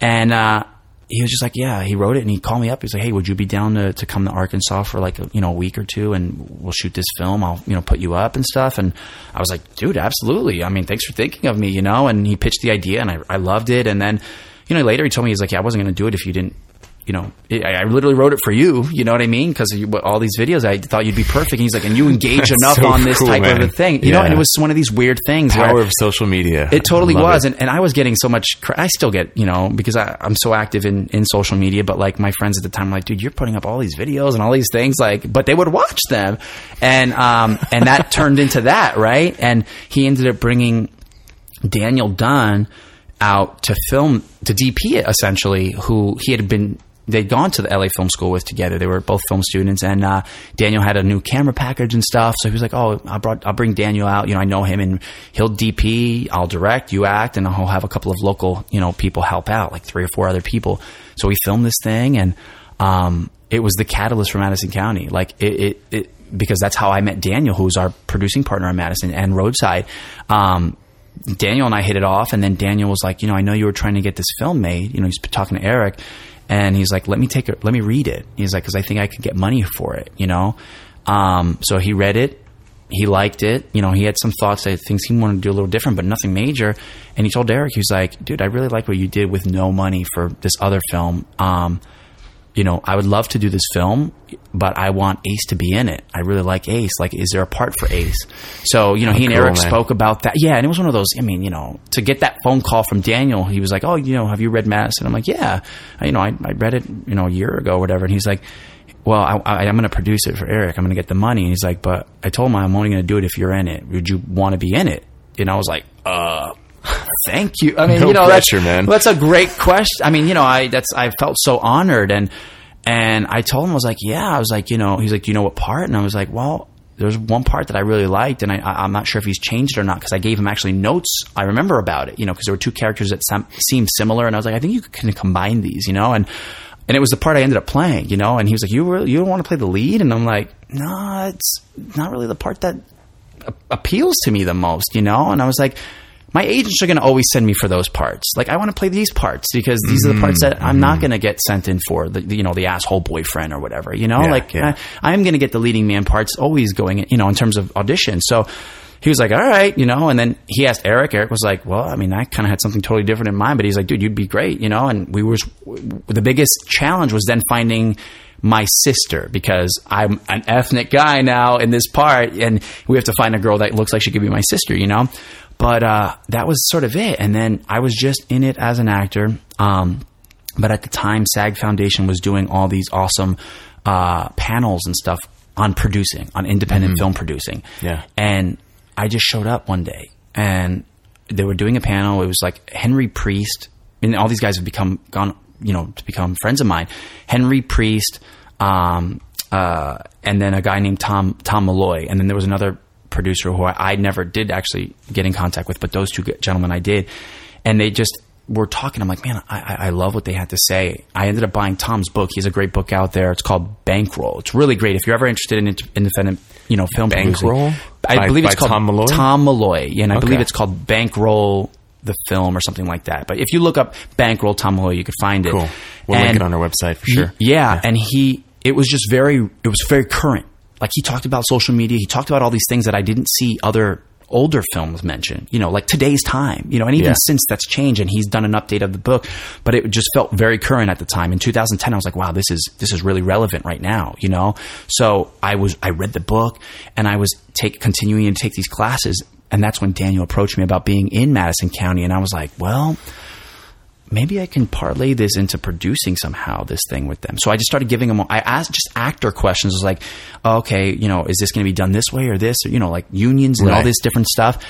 Speaker 4: And uh, he was just like, yeah, he wrote it and he called me up. He's like, hey, would you be down to, to come to Arkansas for like, a, you know, a week or two and we'll shoot this film. I'll, you know, put you up and stuff. And I was like, dude, absolutely. I mean, thanks for thinking of me, you know, and he pitched the idea and I, I loved it. And then, you know, later he told me, he's like, yeah, I wasn't going to do it if you didn't, you know, I I literally wrote it for you. You know what I mean? Because all these videos, I thought you'd be perfect. And he's like, and you engage enough
Speaker 1: so
Speaker 4: on this
Speaker 1: cool,
Speaker 4: type
Speaker 1: man.
Speaker 4: of a thing, you know. And it was one of these weird things.
Speaker 1: Power of social media.
Speaker 4: it totally
Speaker 1: Love
Speaker 4: was,
Speaker 1: it.
Speaker 4: and, and I was getting so much. Cra- I still get, you know, because I, I'm so active in, in social media. But like my friends at the time, were like, dude, you're putting up all these videos and all these things, like, but they would watch them, and um, and that turned into that, right? And he ended up bringing Daniel Dunn out to film to DP it essentially, who he had been. They'd gone to the LA Film School with together. They were both film students, and uh, Daniel had a new camera package and stuff. So he was like, "Oh, I brought, I'll bring Daniel out. You know, I know him, and he'll DP. I'll direct, you act, and I'll have a couple of local, you know, people help out, like three or four other people." So we filmed this thing, and um, it was the catalyst for Madison County. Like it, it, it, because that's how I met Daniel, who's our producing partner at Madison and Roadside. Um, Daniel and I hit it off, and then Daniel was like, you know, I know you were trying to get this film made. You know, he's talking to Eric, and he's like, let me take it, let me read it. He's like, because I think I could get money for it. You know, um, so he read it. He liked it. You know, he had some thoughts things he wanted to do a little different, but nothing major. And he told Eric, he was like, dude, I really like what you did with no money for this other film. Um, you know, I would love to do this film, but I want Ace to be in it. I really like Ace. Like, is there a part for Ace? So, you know, he and
Speaker 1: cool,
Speaker 4: Eric
Speaker 1: man.
Speaker 4: spoke about that. Yeah, and it was one of those. I mean, you know, to get that phone call from Daniel, he was like, "Oh, you know, have you read Madison?" I'm like, "Yeah, I- you know, I, I read it, you know, a year ago, or whatever." And he's like, "Well, I, I, I'm going to produce it for Eric. I'm going to get the money." And he's like, "But I told him I'm only going to do it if you're in it. Would you want to be in it?" And I was like, "Uh." Thank you. I mean,
Speaker 1: No
Speaker 4: you know,
Speaker 1: pressure,
Speaker 4: that's,
Speaker 1: man.
Speaker 4: That's a great question. I mean, you know, I that's I felt so honored, and and I told him I was like, yeah, I was like, you know, he's like, do you know what part? And I was like, well, there's one part that I really liked, and I, I'm not sure if he's changed it or not because I gave him actually notes. I remember about it, you know, because there were two characters that seemed similar, and I was like, I think you can combine these, you know, and and it was the part I ended up playing, you know, and he was like, you really, you don't want to play the lead, and I'm like, no, it's not really the part that appeals to me the most, you know? And I was like, my agents are going to always send me for those parts. Like, I want to play these parts because these are the parts that I'm not mm-hmm. going to get sent in for, the, the, you know, the asshole boyfriend or whatever, you know?
Speaker 1: Yeah,
Speaker 4: like,
Speaker 1: yeah.
Speaker 4: I, I am going to get the leading man parts always going, you know, in terms of audition. So he was like, all right, you know, and then he asked Eric. Eric was like, well, I mean, I kind of had something totally different in mind, but he's like, dude, you'd be great, you know? And we were, the biggest challenge was then finding my sister because I'm an ethnic guy now in this part, and we have to find a girl that looks like she could be my sister, you know. But uh, that was sort of it, and then I was just in it as an actor. Um, but at the time, SAG Foundation was doing all these awesome uh, panels and stuff on producing, on independent film producing.
Speaker 1: Yeah.
Speaker 4: And I just showed up one day and they were doing a panel. It was like Henry Priest, and all these guys have become gone, you know, to become friends of mine. Henry Priest, um, uh, and then a guy named Tom Tom Malloy, and then there was another producer who I, I never did actually get in contact with, but those two gentlemen I did, and they just were talking. I'm like, man, I, I I love what they had to say. I ended up buying Tom's book. He has a great book out there. It's called Bankroll. It's really great if you're ever interested in independent, you know, film producing.
Speaker 1: Bankroll?
Speaker 4: I
Speaker 1: By-
Speaker 4: believe it's called
Speaker 1: Tom Malloy?
Speaker 4: Tom Malloy, yeah, and I believe it's called Bankroll the film or something like that. But if you look up Bankroll Tom Malloy, you could find it.
Speaker 1: Cool. We'll link it on our website for sure.
Speaker 4: yeah, and he it was just very it was very current. Like he talked about social media, he talked about all these things that I didn't see other older films mention. You know, like today's time. You know, and even
Speaker 1: Yeah.
Speaker 4: since that's changed, and he's done an update of the book, but it just felt very current at the time. In 2010, I was like, wow, this is this is really relevant right now. You know, so I was I read the book and I was take continuing to take these classes. And that's when Daniel approached me about being in Madison County, and I was like, "Well, maybe I can parlay this into producing somehow this thing with them. So I just started giving them. I asked just actor questions. I was like, okay, you know, is this going to be done this way or this? Or, you know, like unions and all this different stuff.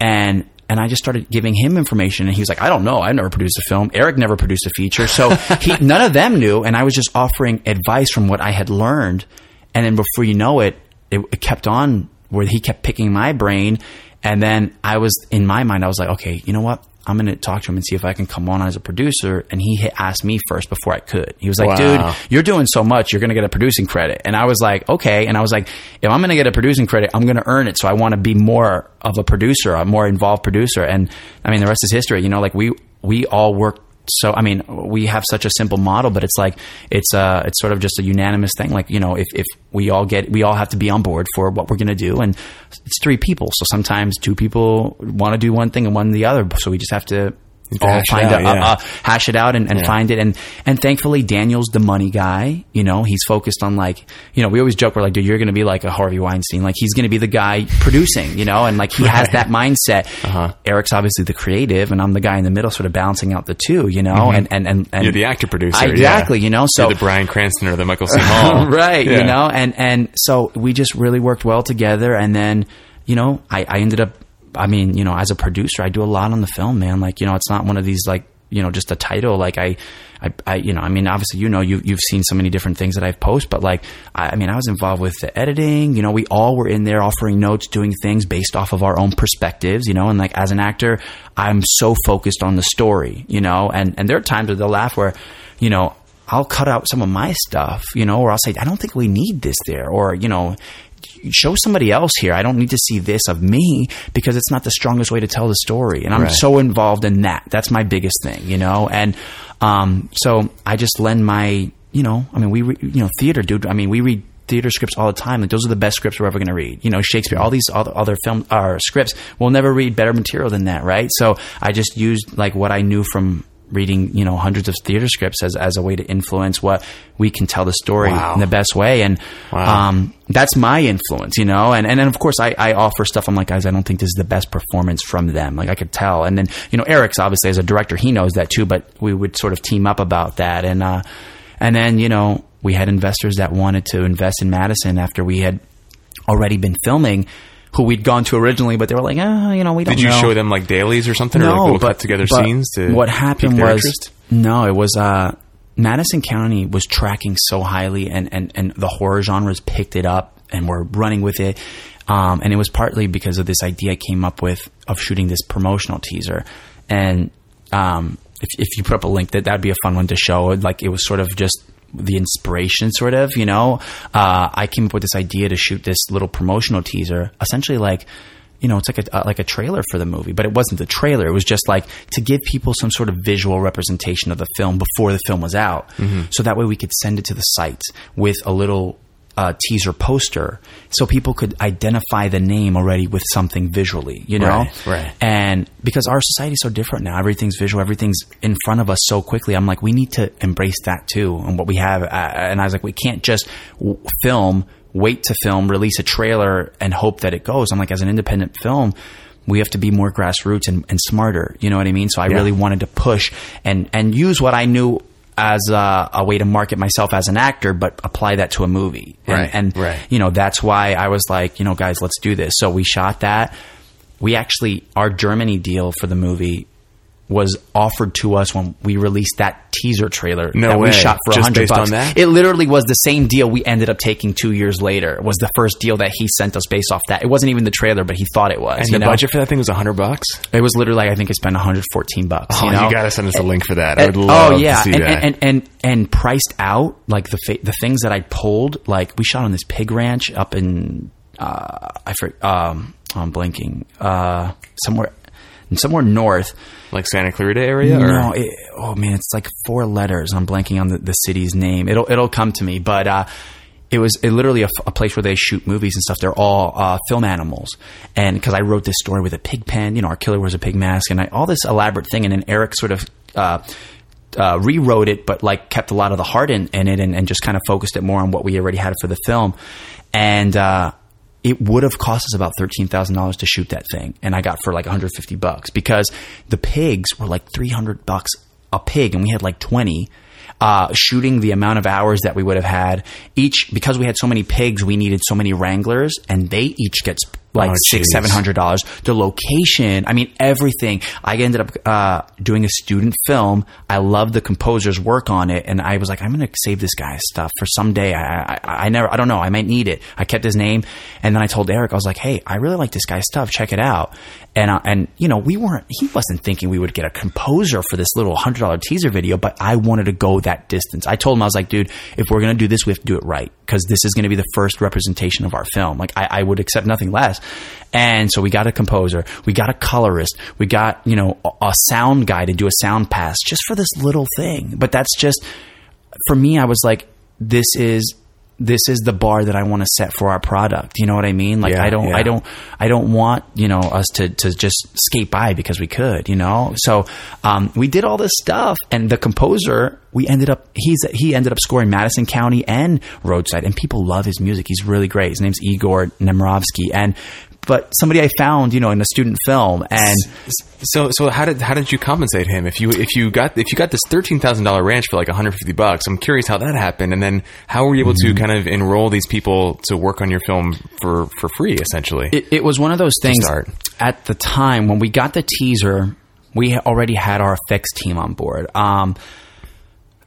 Speaker 4: And and I just started giving him information, and he was like, "I don't know. I've never produced a film. Eric never produced a feature, so he, none of them knew." And I was just offering advice from what I had learned, and then before you know it, it, it kept on where he kept picking my brain, and then I was in my mind, I was like, "Okay, you know what? I'm going to talk to him and see if I can come on as a producer. And he hit, asked me first before I could. He was like,
Speaker 1: Wow.
Speaker 4: dude, you're doing so much, you're going to get a producing credit. And I was like, okay. And I was like, if I'm going to get a producing credit, I'm going to earn it. So I want to be more of a producer, a more involved producer. And I mean, the rest is history. You know, like we, we all work so I mean, we have such a simple model, but it's like it's uh it's sort of just a unanimous thing. Like you know, if if we all get we all have to be on board for what we're going to do, and it's three people. So sometimes two people want to do one thing and one the other. So we just have to. All find
Speaker 1: out,
Speaker 4: a,
Speaker 1: yeah.
Speaker 4: a, a hash it out and, and find it and and thankfully Daniel's the money guy you know he's focused on like you know we always joke we're like dude you're gonna be like a Harvey Weinstein like he's gonna be the guy producing you know and like he has that mindset
Speaker 1: Uh-huh.
Speaker 4: Eric's obviously the creative and I'm the guy in the middle sort of balancing out the two you know and, and and and
Speaker 1: Mm-hmm. You're the actor producer. yeah.
Speaker 4: exactly you know so
Speaker 1: You're the Bryan Cranston or the Michael C. Hall.
Speaker 4: right
Speaker 1: Yeah.
Speaker 4: you know and and so we just really worked well together and then you know I, I ended up i mean you know as a producer i do a lot on the film man like you know it's not one of these like you know just a title like i I, I you know i mean obviously you know you, you've seen so many different things that i've posted but like I, I mean i was involved with the editing you know we all were in there offering notes doing things based off of our own perspectives you know and like as an actor i'm so focused on the story you know and and there are times where they'll laugh where you know I'll cut out some of my stuff, you know, or I'll say, I don't think we need this there, or, you know, show somebody else here. I don't need to see this of me because it's not the strongest way to tell the story. And I'm
Speaker 1: Right.
Speaker 4: so involved in that. That's my biggest thing, you know? And, um, so I just lend my, you know, I mean, we, re- you know, theater, dude. I mean, we read theater scripts all the time. Like those are the best scripts we're ever going to read. You know, Shakespeare, all these other, other film, or scripts, we'll never read better material than that, right? So I just used like what I knew from, reading you know hundreds of theater scripts as, as a way to influence what we can tell the story
Speaker 1: Wow.
Speaker 4: in the best way. And
Speaker 1: Wow.
Speaker 4: um, that's my influence you know? And, and then of course I, I offer stuff. I'm like guys I don't think this is the best performance from them. Like I could tell. And then you know Eric's obviously as a director he knows that too but we would sort of team up about that. And uh, and then you know we had investors that wanted to invest in Madison after we had already been filming who we'd gone to originally but they were like ah you know we don't
Speaker 1: Did you
Speaker 4: know
Speaker 1: show them like dailies or something, or like
Speaker 4: no,
Speaker 1: little
Speaker 4: but
Speaker 1: cut together
Speaker 4: but
Speaker 1: scenes to
Speaker 4: what happened was
Speaker 1: interest?
Speaker 4: no, it was uh, Madison County was tracking so highly, and and and the horror genres picked it up and were running with it. Um, and it was partly because of this idea I came up with of shooting this promotional teaser, and um, if, if you put up a link, that that'd be a fun one to show. Like it was sort of just the inspiration, sort of. You know, uh, I came up with this idea to shoot this little promotional teaser, essentially like you know, it's like a uh, like a trailer for the movie, but it wasn't the trailer. It was just like to give people some sort of visual representation of the film before the film was out, so that way we could send it to the site with a little uh, teaser poster, so people could identify the name already with something visually, you know.
Speaker 1: Right, right.
Speaker 4: And because our society is so different now, everything's visual, everything's in front of us so quickly. I'm like, we need to embrace that too, and what we have. Uh, and I was like, we can't just w- film, wait to film, release a trailer, and hope that it goes. I'm like, as an independent film. We have to be more grassroots and, and smarter. You know what I mean? So I really wanted to push and, and use what I knew as a, a way to market myself as an actor, but apply that to a movie. And,
Speaker 1: Right,
Speaker 4: and
Speaker 1: right.
Speaker 4: you know, that's why I was like, you know, guys, let's do this. So we shot that. We actually, our Germany deal for the movie was offered to us when we released that teaser trailer
Speaker 1: No
Speaker 4: that
Speaker 1: way.
Speaker 4: we shot for a
Speaker 1: Just
Speaker 4: hundred
Speaker 1: based
Speaker 4: bucks.
Speaker 1: on that?
Speaker 4: It literally was the same deal we ended up taking two years later. Was the first deal that he sent us based off that. It wasn't even the trailer, but he thought it was.
Speaker 1: And
Speaker 4: you
Speaker 1: the
Speaker 4: know?
Speaker 1: budget for that thing was a hundred bucks.
Speaker 4: It was literally like I think it spent 114 bucks.
Speaker 1: Oh,
Speaker 4: you, know?
Speaker 1: gotta send us a link for that. I would
Speaker 4: Uh,
Speaker 1: love
Speaker 4: oh yeah,
Speaker 1: to see
Speaker 4: and,
Speaker 1: that.
Speaker 4: and, and and and priced out like the fa- the things that I pulled. Like we shot on this pig ranch up in uh, I forget um I'm blanking uh somewhere somewhere north.
Speaker 1: like Santa Clarita area, or
Speaker 4: No, it, oh man, it's like four letters. I'm blanking on the, the city's name. It'll it'll come to me, but uh, it was it literally a place where they shoot movies and stuff. They're all uh, film animals, and because I wrote this story with a pig pen, you know, our killer wears a pig mask, and I, all this elaborate thing, and then Eric sort of. Uh, uh, rewrote it, but like kept a lot of the heart in, in it, and, and just kind of focused it more on what we already had for the film. And uh, it would have cost us about thirteen thousand dollars to shoot that thing, and I got for like one hundred fifty bucks because the pigs were like three hundred bucks a pig, and we had like twenty. Uh, shooting the amount of hours that we would have had each because we had so many pigs, we needed so many wranglers, and they each get sp- like
Speaker 1: Oh,
Speaker 4: six, seven hundred dollars. The location, I mean, everything. I ended up uh, doing a student film. I love the composer's work on it, and I was like, I'm going to save this guy's stuff for someday. I, I, I never, I don't know, I might need it. I kept his name, and then I told Eric, I was like, Hey, I really like this guy's stuff. Check it out. And uh, and you know, we weren't. He wasn't thinking we would get a composer for this little hundred dollar teaser video, but I wanted to go that distance. I told him I was like, dude, if we're going to do this, we have to do it right because this is going to be the first representation of our film. Like I, I would accept nothing less. And so we got a composer, we got a colorist, we got you know a, sound guy to do a sound pass just for this little thing. But that's just for me. I was like, this is this is the bar that I want to set for our product. You know what I mean? Like
Speaker 1: Yeah,
Speaker 4: I don't,
Speaker 1: yeah.
Speaker 4: I don't, I don't want you know us to to just skate by because we could. You know, so um, we did all this stuff, and the composer we ended up he's he ended up scoring Madison County and Roadside, and people love his music. He's really great. His name's Igor Nemirovsky, and but somebody I found you know in a student film, and
Speaker 1: So so how did how did you compensate him if you if you got if you got this thirteen thousand dollar ranch for like one hundred fifty bucks? I'm curious how that happened, and then how were you able to
Speaker 4: Mm-hmm.
Speaker 1: kind of enroll these people to work on your film for for free essentially?
Speaker 4: it, it was one of those things at the time when we got the teaser we already had our effects team on board um,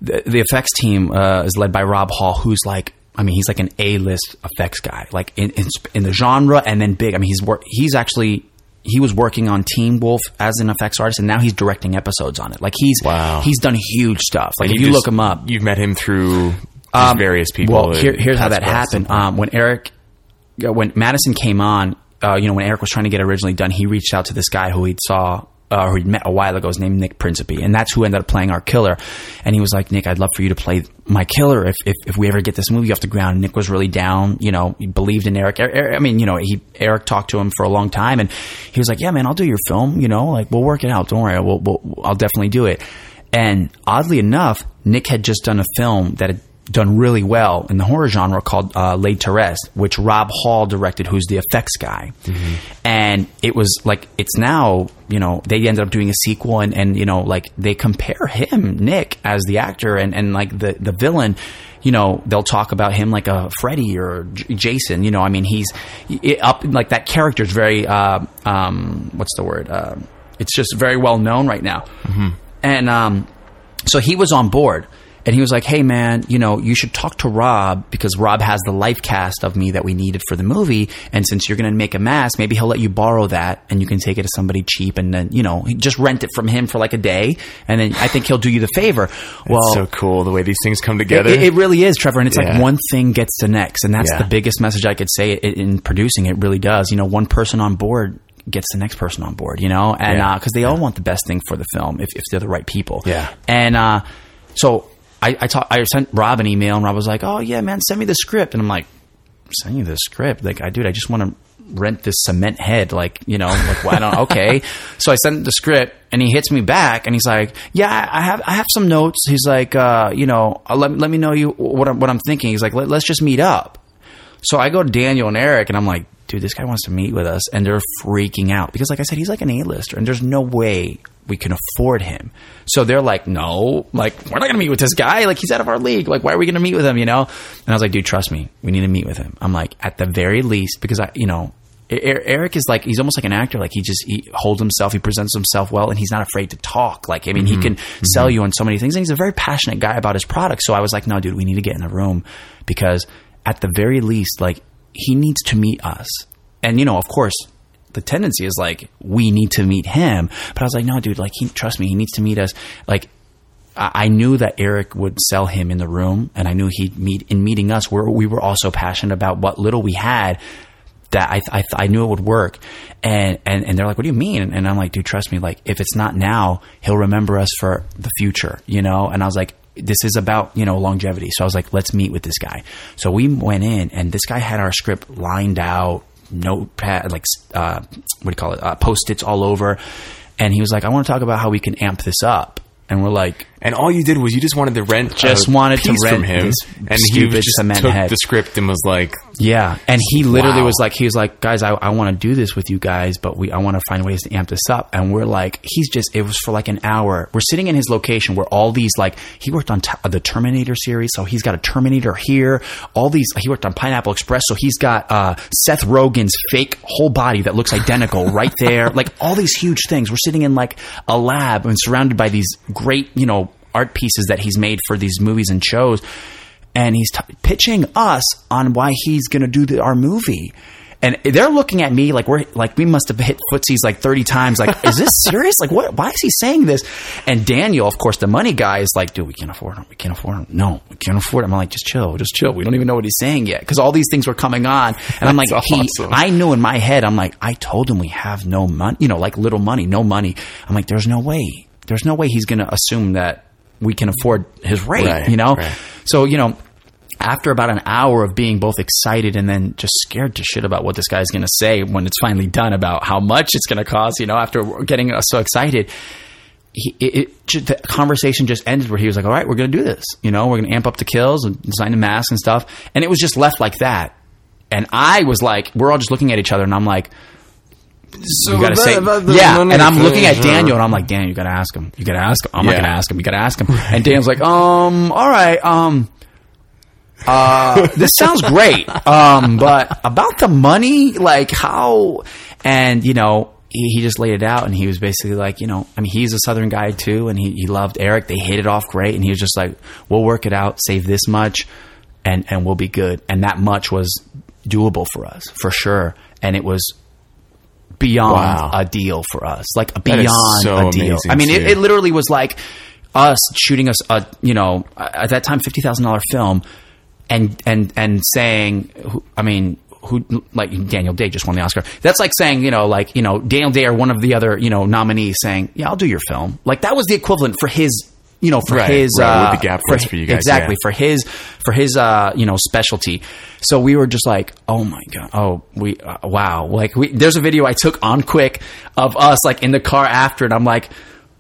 Speaker 4: the, the effects team uh, is led by rob hall who's like I mean, he's like an A-list effects guy, like in, in in the genre, and then big. I mean, he's wor- he's actually he was working on Teen Wolf as an effects artist, and now he's directing episodes on it. Like he's
Speaker 1: Wow.
Speaker 4: he's done huge stuff. Like
Speaker 1: And
Speaker 4: if you
Speaker 1: just-
Speaker 4: look him up,
Speaker 1: You've met him through
Speaker 4: um,
Speaker 1: various people.
Speaker 4: Well, here, here's how that happened. Um, when Eric, when Madison came on, uh, you know, when Eric was trying to get originally done, he reached out to this guy who he'd saw. Uh, who he'd met a while ago, his name Nick Principe, and that's who ended up playing our killer. And he was like, "Nick, I'd love for you to play my killer if, if, if we ever get this movie off the ground." And Nick was really down, you know, he believed in Eric. Er- Er- I mean, you know, he Eric talked to him for a long time, and he was like, "Yeah, man, I'll do your film. You know, like we'll work it out. Don't worry, we'll, we'll I'll definitely do it." And oddly enough, Nick had just done a film that had done really well in the horror genre called uh, Laid to Rest, which Rob Hall directed, who's the effects guy. And it was like, it's now, you know, they ended up doing a sequel and, and you know, like they compare him, Nick, as the actor and, and like the, the villain. You know, they'll talk about him like a Freddy or J- Jason. You know, I mean, he's it, up like that character is very, uh, um, what's the word? Uh, it's just very well known right now. And um, so he was on board and he was like, "Hey man, you know, you should talk to Rob because Rob has the life cast of me that we needed for the movie, and since you're going to make a mask, maybe he'll let you borrow that and you can take it to somebody cheap and then, you know, just rent it from him for like a day and then I think he'll do you the favor." Well,
Speaker 1: so cool the way these things come together.
Speaker 4: it, it really is, Trevor, and it's
Speaker 1: Yeah.
Speaker 4: like one thing gets the next, and that's
Speaker 1: Yeah.
Speaker 4: the biggest message I could say in producing. It really does. You know, one person on board gets the next person on board. You know, and
Speaker 1: Yeah.
Speaker 4: because they all want the best thing for the film if, if they're the right people.
Speaker 1: Yeah.
Speaker 4: and uh, so I I, talk, I sent Rob an email, and Rob was like, "Oh yeah, man, send me the script," and I'm like, "Send you the script? Like, I dude, I just want to." Rent this cement head, like you know, like why don't? Okay, so I sent the script, and he hits me back, and he's like, "Yeah, I have, I have some notes." He's like, uh, "You know, uh, let let me know you what I'm what I'm thinking." He's like, Let, "Let's just meet up." So I go to Daniel and Eric, and I'm like, dude, this guy wants to meet with us. And they're freaking out because, like I said, he's like an A-lister, and there's no way we can afford him. So they're like, no, like, we're not going to meet with this guy. Like, he's out of our league. Like, why are we going to meet with him, you know? And I was like, dude, trust me. We need to meet with him. I'm like, at the very least, because I, you know, Eric is like he's almost like an actor. Like he just he holds himself, he presents himself well, and he's not afraid to talk. Like I mean, he mm-hmm. can mm-hmm. sell you on so many things, and he's a very passionate guy about his product. So I was like, no, dude, we need to get in the room because at the very least, like he needs to meet us. And you know, of course, the tendency is like we need to meet him. But I was like, no, dude, like he trust me, he needs to meet us. Like I I knew that Eric would sell him in the room, and I knew he'd meet in meeting us. Where we were also passionate about what little we had. That I, I, I knew it would work, and, and and they're like, "What do you mean?" And I'm like, "Dude, trust me. Like, if it's not now, he'll remember us for the future, you know." And I was like, "This is about you know longevity." So I was like, "Let's meet with this guy." So we went in, and this guy had our script lined out, notepad, like uh, what do you call it, uh, post its all over, and he was like, "I want to talk about how we can amp this up." And we're like,
Speaker 1: and all you did was you just wanted to rent,
Speaker 4: Just wanted to rent
Speaker 1: from him, and he just took
Speaker 4: head.
Speaker 1: the script and was like,
Speaker 4: Yeah, and he literally
Speaker 1: Wow.
Speaker 4: was like, he was like, guys, I, I want to do this with you guys, but we, I want to find ways to amp this up. And we're like, he's just, it was for like an hour. We're sitting in his location where all these like, he worked on t- the Terminator series, so he's got a Terminator here. All these, he worked on Pineapple Express, so he's got uh, Seth Rogen's fake whole body that looks identical right there. Like all these huge things. We're sitting in like a lab and surrounded by these great, you know, art pieces that he's made for these movies and shows and he's t- pitching us on why he's going to do the, our movie. And they're looking at me like we're like we must have hit footsies like thirty times. Like, is this serious? Like, what? Why is he saying this? And Daniel, of course, the money guy is like, dude, we can't afford him. We can't afford him. No, we can't afford him. I'm like, just chill, just chill. We don't even know what he's saying yet because all these things were coming on. And I'm like,
Speaker 1: That's
Speaker 4: he. I knew in my head, I'm like, I told him we have no money. You know, like little money, no money. I'm like, there's no way. There's no way he's going to assume that we can afford his rate.
Speaker 1: Right,
Speaker 4: you know.
Speaker 1: right.
Speaker 4: So you know after about an hour of being both excited and then just scared to shit about what this guy's going to say when it's finally done about how much it's going to cost, you know, after getting us so excited, he, it, it, the conversation just ended where he was like, all right, we're going to do this. You know, we're going to amp up the kills and design the masks and stuff. And it was just left like that. And I was like, we're all just looking at each other and I'm like,
Speaker 1: So
Speaker 4: you gotta say, yeah. And I'm looking at Daniel, and I'm like, Daniel, you gotta ask him. You gotta ask him. I'm not gonna ask him. You gotta ask him. And Daniel's like, um, all right, um, uh, this sounds great, um, but about the money, like how, and you know. He, he just laid it out, and he was basically like, you know, I mean, he's a Southern guy too, and he, he loved Eric. They hit it off great, and he was just like, "We'll work it out, save this much, and and we'll be good." And that much was doable for us, for sure. And it was beyond
Speaker 1: Wow.
Speaker 4: a deal for us, like beyond
Speaker 1: so
Speaker 4: a deal. I mean, it, it literally was like us shooting us a you know at that time fifty thousand dollar film, and and and saying, who- I mean. Who like Daniel Day just won the Oscar? That's like saying you know like you know Daniel Day or one of the other you know nominees saying yeah I'll do your film like that was the equivalent for his you know for
Speaker 1: Right,
Speaker 4: his
Speaker 1: right,
Speaker 4: uh,
Speaker 1: the gap was for you guys,
Speaker 4: exactly
Speaker 1: yeah.
Speaker 4: for his for his uh you know specialty. So we were just like oh my god oh we uh, wow. Like we there's a video i took on quick of us like in the car after and i'm like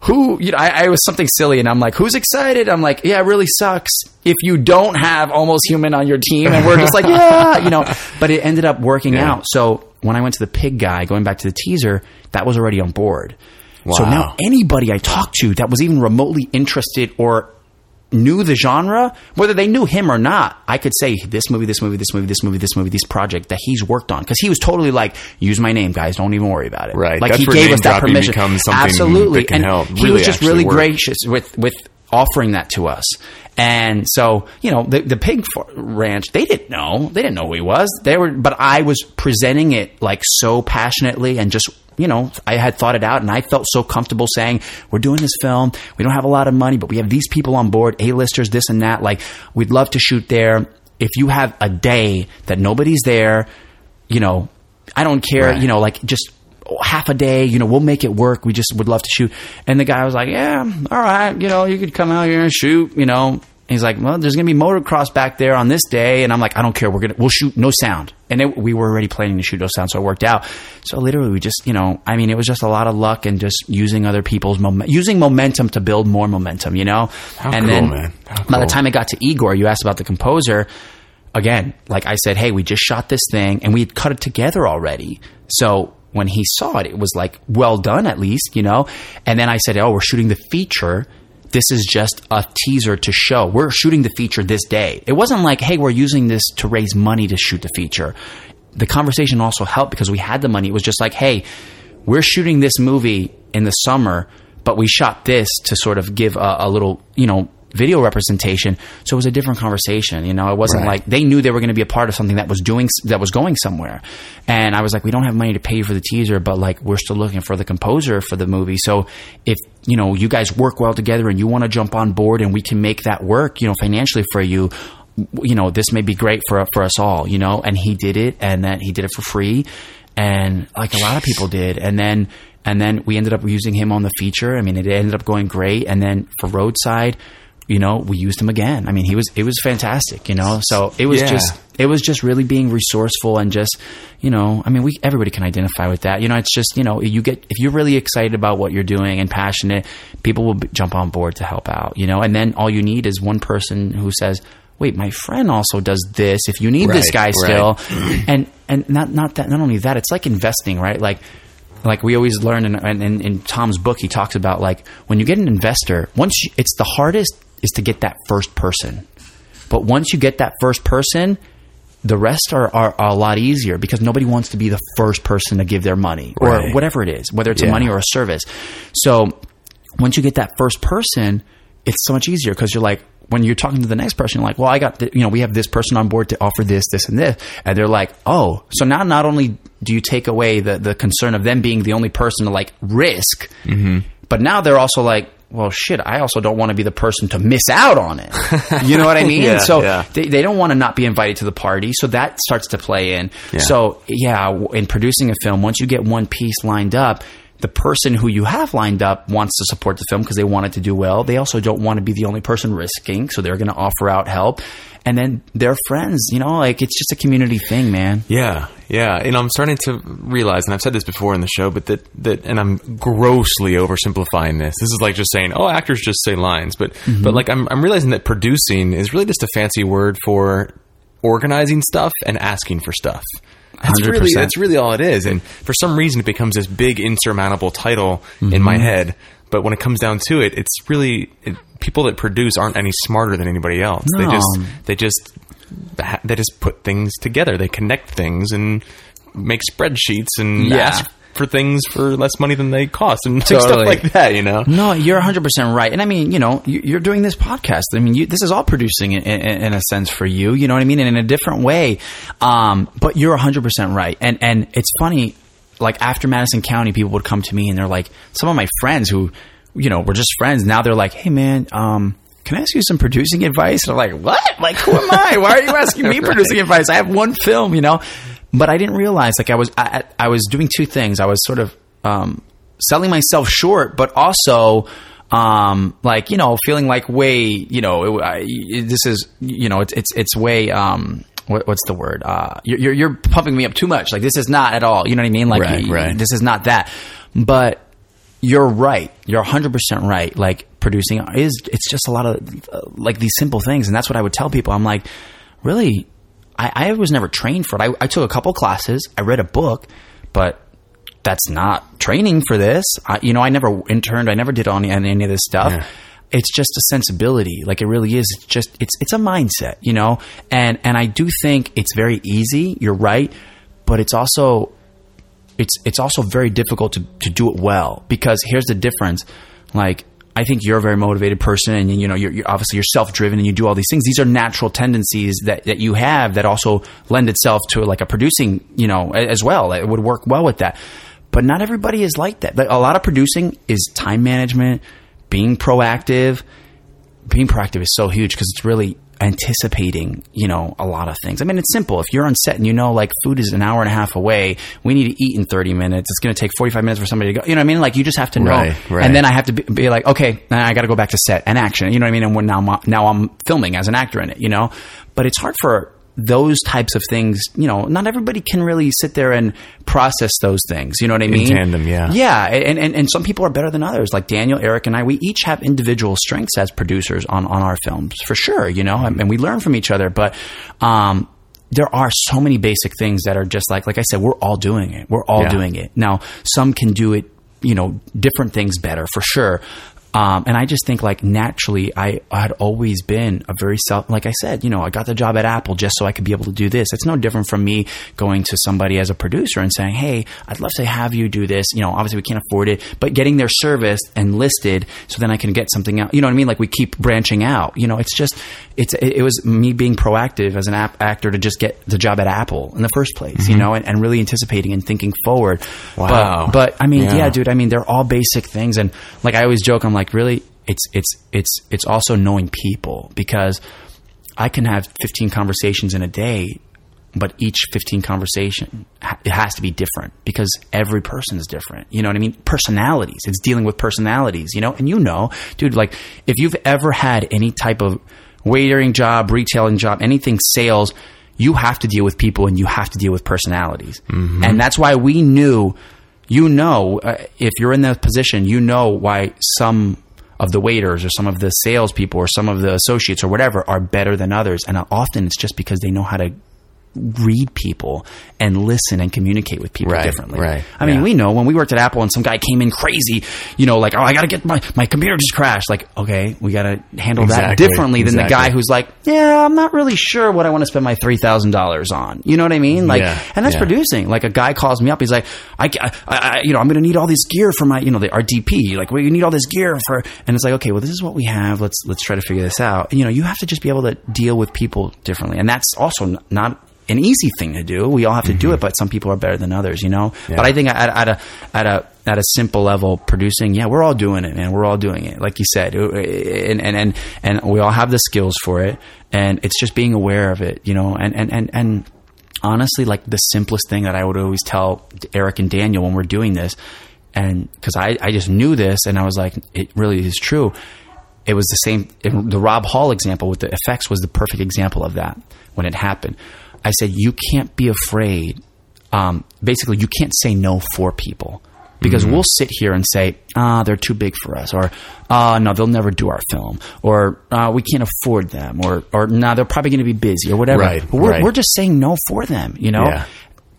Speaker 4: who you know I, I was something silly and i'm like who's excited? I'm like yeah it really sucks if you don't have almost human on your team and we're just like yeah you know. But it ended up working
Speaker 1: Yeah.
Speaker 4: out. So when i went to the pig guy going back to the teaser that was already on board so now anybody I talked to that was even remotely interested or knew the genre, whether they knew him or not, I could say this movie, this movie, this movie, this movie, this movie, this project that he's worked on because he was totally like, use my name, guys, don't even worry about it.
Speaker 1: Right.
Speaker 4: Like
Speaker 1: That's
Speaker 4: he gave us that permission. Absolutely, and
Speaker 1: help
Speaker 4: he
Speaker 1: really
Speaker 4: was just really
Speaker 1: work.
Speaker 4: gracious with with offering that to us. And so, you know, the the pig ranch, they didn't know. They didn't know who he was. They were but I was presenting it like so passionately and just you know, I had thought it out and I felt so comfortable saying, we're doing this film. We don't have a lot of money, but we have these people on board, A-listers, this and that. Like, we'd love to shoot there. If you have a day that nobody's there, you know, I don't care,
Speaker 1: Right.
Speaker 4: you know, like just half a day, you know, we'll make it work. We just would love to shoot. And the guy was like, yeah, all right, you know, you could come out here and shoot, you know. He's like, well, there's going to be motocross back there on this day. And I'm like, I don't care. We're going to, we'll shoot no sound. And it, we were already planning to shoot no sound. So it worked out. So literally we just, you know, I mean, it was just a lot of luck and just using other people's moment, using momentum to build more momentum, you know?
Speaker 1: How
Speaker 4: and
Speaker 1: cool,
Speaker 4: then
Speaker 1: man. How
Speaker 4: by the time it got to Igor, you asked about the composer. Again, like I said, hey, we just shot this thing and we had cut it together already. So when he saw it, it was like, well done at least, you know? And then I said, oh, we're shooting the feature. This is just a teaser to show. We're shooting the feature this day. It wasn't like, hey, we're using this to raise money to shoot the feature. The conversation also helped because we had the money. It was just like, hey, we're shooting this movie in the summer, but we shot this to sort of give a, a little, you know, video representation. So it was a different conversation. You know, it wasn't
Speaker 1: Right.
Speaker 4: like they knew they were going to be a part of something that was doing that was going somewhere. And I was like, we don't have money to pay you for the teaser, but like we're still looking for the composer for the movie. So if you know you guys work well together and you want to jump on board and we can make that work, you know, financially for you. You know, this may be great for for us all. You know, and he did it, and that he did it for free, and like a lot of people did, and then and then we ended up using him on the feature. I mean, it ended up going great, and then for roadside, you know, we used him again. I mean, he was it was fantastic, you know. So it was
Speaker 1: Yeah.
Speaker 4: just it was just really being resourceful and just you know, I mean, we everybody can identify with that. You know, it's just you know, you get if you're really excited about what you're doing and passionate, people will b- jump on board to help out. You know, and then all you need is one person who says. wait, my friend also does this. If you need this guy
Speaker 1: Right,
Speaker 4: still, and and not not that not only that, it's like investing, right? Like like we always learn in, in, in Tom's book, he talks about like when you get an investor, once you, it's the hardest is to get that first person, but once you get that first person. The rest are, are, are a lot easier because nobody wants to be the first person to give their money or
Speaker 1: Right.
Speaker 4: whatever it is, whether it's a money or a service. So once you get that first person, it's so much easier because you're like, when you're talking to the next person, you're like, well, I got, the, you know, we have this person on board to offer this, this, and this. And they're like, oh, so now not only do you take away the, the concern of them being the only person to like risk, mm-hmm. but now they're also like, well, shit, I also don't want to be the person to miss out on it. You know what I mean?
Speaker 1: Yeah,
Speaker 4: so
Speaker 1: yeah.
Speaker 4: they, they don't want to not be invited to the party. So that starts to play in.
Speaker 1: Yeah.
Speaker 4: So yeah, in producing a film, once you get one piece lined up, the person who you have lined up wants to support the film because they want it to do well. They also don't want to be the only person risking, so they're going to offer out help. And then their friends, you know, like it's just a community thing, man.
Speaker 1: Yeah, yeah. And I'm starting to realize, and I've said this before in the show, but that, that and I'm grossly oversimplifying this. This is like just saying, oh, actors just say lines. But,
Speaker 4: Mm-hmm.
Speaker 1: but like I'm, I'm realizing that producing is really just a fancy word for organizing stuff and asking for stuff. That's really,
Speaker 4: 100%.
Speaker 1: that's really all it is. And for some reason, it becomes this big insurmountable title in
Speaker 4: Mm-hmm.
Speaker 1: my head. But when it comes down to it, it's really it, people that produce aren't any smarter than anybody else. They just they just they just put things together. They connect things and make spreadsheets and
Speaker 4: Yeah.
Speaker 1: ask for things for less money than they cost and stuff like that. You know,
Speaker 4: No, you're 100% right. And I mean, you know, you- you're doing this podcast. I mean, you, this is all producing in, in, in a sense for you, you know what I mean? And in a different way. Um, but you're 100% right. And, and it's funny, like after Madison County, people would come to me and they're like, some of my friends who, you know, were just friends. Now they're like, hey man, um, can I ask you some producing advice? And I'm like, what? Like, who am I? Why are you asking me producing advice? I have one film, you know? But I didn't realize, like, I was, I, I was doing two things. I was sort of, um, selling myself short, but also, um, like, you know, feeling like way, you know, it, I, this is, you know, it's, it's, it's way, um, what, what's the word? Uh, you're, you're, you're pumping me up too much. Like, this is not at all, you know what I mean? Like,
Speaker 1: Right, right.
Speaker 4: this is not that. But, you're right. You're 100% right. Like producing is it's just a lot of uh, like these simple things and that's what I would tell people. I'm like, really I, I was never trained for it. I, I took a couple classes, I read a book, but that's not training for this. I, you know, I never interned, I never did any, any of this stuff.
Speaker 1: Yeah.
Speaker 4: It's just a sensibility. Like it really is. It's just it's it's a mindset, you know? And and I do think it's very easy, you're right, but it's also it's it's also very difficult to, to do it well because here's the difference like I think you're a very motivated person and you know you're, you're obviously you're self-driven and you do all these things. These are natural tendencies that, that you have that also lend itself to like a producing you know as well. It would work well with that. But not everybody is like that. Like, a lot of producing is time management being proactive. Being proactive is so huge because it's really anticipating, you know, a lot of things. I mean, it's simple. If you're on set and you know, like, food is an hour and a half away, we need to eat in 30 minutes. It's going to take 45 minutes for somebody to go. You know what I mean? Like, you just have to know.
Speaker 1: Right, right.
Speaker 4: And then I have to be, be like, okay, I got to go back to set and action. You know what I mean? And now, now I'm filming as an actor in it, you know? But it's hard for those types of things, you know, not everybody can really sit there and process those things. You know what I mean?
Speaker 1: In tandem, yeah.
Speaker 4: Yeah, and, and, and some people are better than others. Like Daniel, Eric, and I, we each have individual strengths as producers on, on our films, for sure, you know, and, and we learn from each other. But um, there are so many basic things that are just like, like I said, we're all doing it. We're all
Speaker 1: Yeah.
Speaker 4: doing it. Now, some can do it, you know, different things better, for sure. Um, and I just think like naturally, I, had always been a very self, like I said, you know, I got the job at Apple just so I could be able to do this. It's no different from me going to somebody as a producer and saying, Hey, I'd love to have you do this. You know, obviously we can't afford it, but getting their service and listed so then I can get something out. You know what I mean? Like we keep branching out, you know, it's just, it's, it, was me being proactive as an app actor to just get the job at Apple in the first place, you know, and, and really anticipating and thinking forward.
Speaker 1: Wow.
Speaker 4: But, but I mean,
Speaker 1: Yeah.
Speaker 4: yeah, dude, I mean, they're all basic things. And like I always joke, I'm like, really, it's, it's, it's, it's also knowing people because I can have 15 conversations in a day, but each 15 conversation, it has to be different because every person is different. You know what I mean? Personalities. It's dealing with personalities, you know? And you know, dude, like if you've ever had any type of waitering job, retailing job, anything sales, you have to deal with people and you have to deal with personalities. Mm-hmm. And that's why we knew, you know, uh, if you're in that position, you know why some of the waiters or some of the salespeople or some of the associates or whatever are better than others, and often it's just because they know how to read people and listen and communicate with people
Speaker 1: Right,
Speaker 4: differently.
Speaker 1: right,
Speaker 4: I mean,
Speaker 1: yeah.
Speaker 4: we know when we worked at Apple and some guy came in crazy, you know, like, oh, I got to get my, my computer just crashed. Like, okay, we got to handle that differently than the guy who's like, yeah, I'm not really sure what I want to spend my $3,000 on. You know what I mean? Like,
Speaker 1: Yeah,
Speaker 4: and that's
Speaker 1: yeah.
Speaker 4: producing. Like a guy calls me up. He's like, I, I, I you know, I'm going to need all this gear for my, you know, the RDP. DP. Like, we need all this gear for, and it's like, okay, well, this is what we have. Let's let's try to figure this out. You know, you have to just be able to deal with people differently, and that's also not an easy thing to do. We all have to do it, mm-hmm. but some people are better than others. You know. But I think at, at a at a at a simple level, producing, yeah, we're all doing it, man. We're all doing it, like you said, and and and and we all have the skills for it, and it's just being aware of it, you know, and and and and honestly, like the simplest thing that I would always tell Eric and Daniel when we're doing this, and because I, I just knew this and I was like, it really is true. It was the same. it- the Rob Hall example with the effects was the perfect example of that when it happened. I said, you can't be afraid. Um, basically, you can't say no for people. Because we'll sit here and say, ah, they're too big for us, or ah, no, they'll never do our film, or ah, we can't afford them, or or no, they're probably going to be busy, or whatever.
Speaker 1: Right,
Speaker 4: But we're,
Speaker 1: right.
Speaker 4: we're just saying no for them, you know
Speaker 1: Yeah.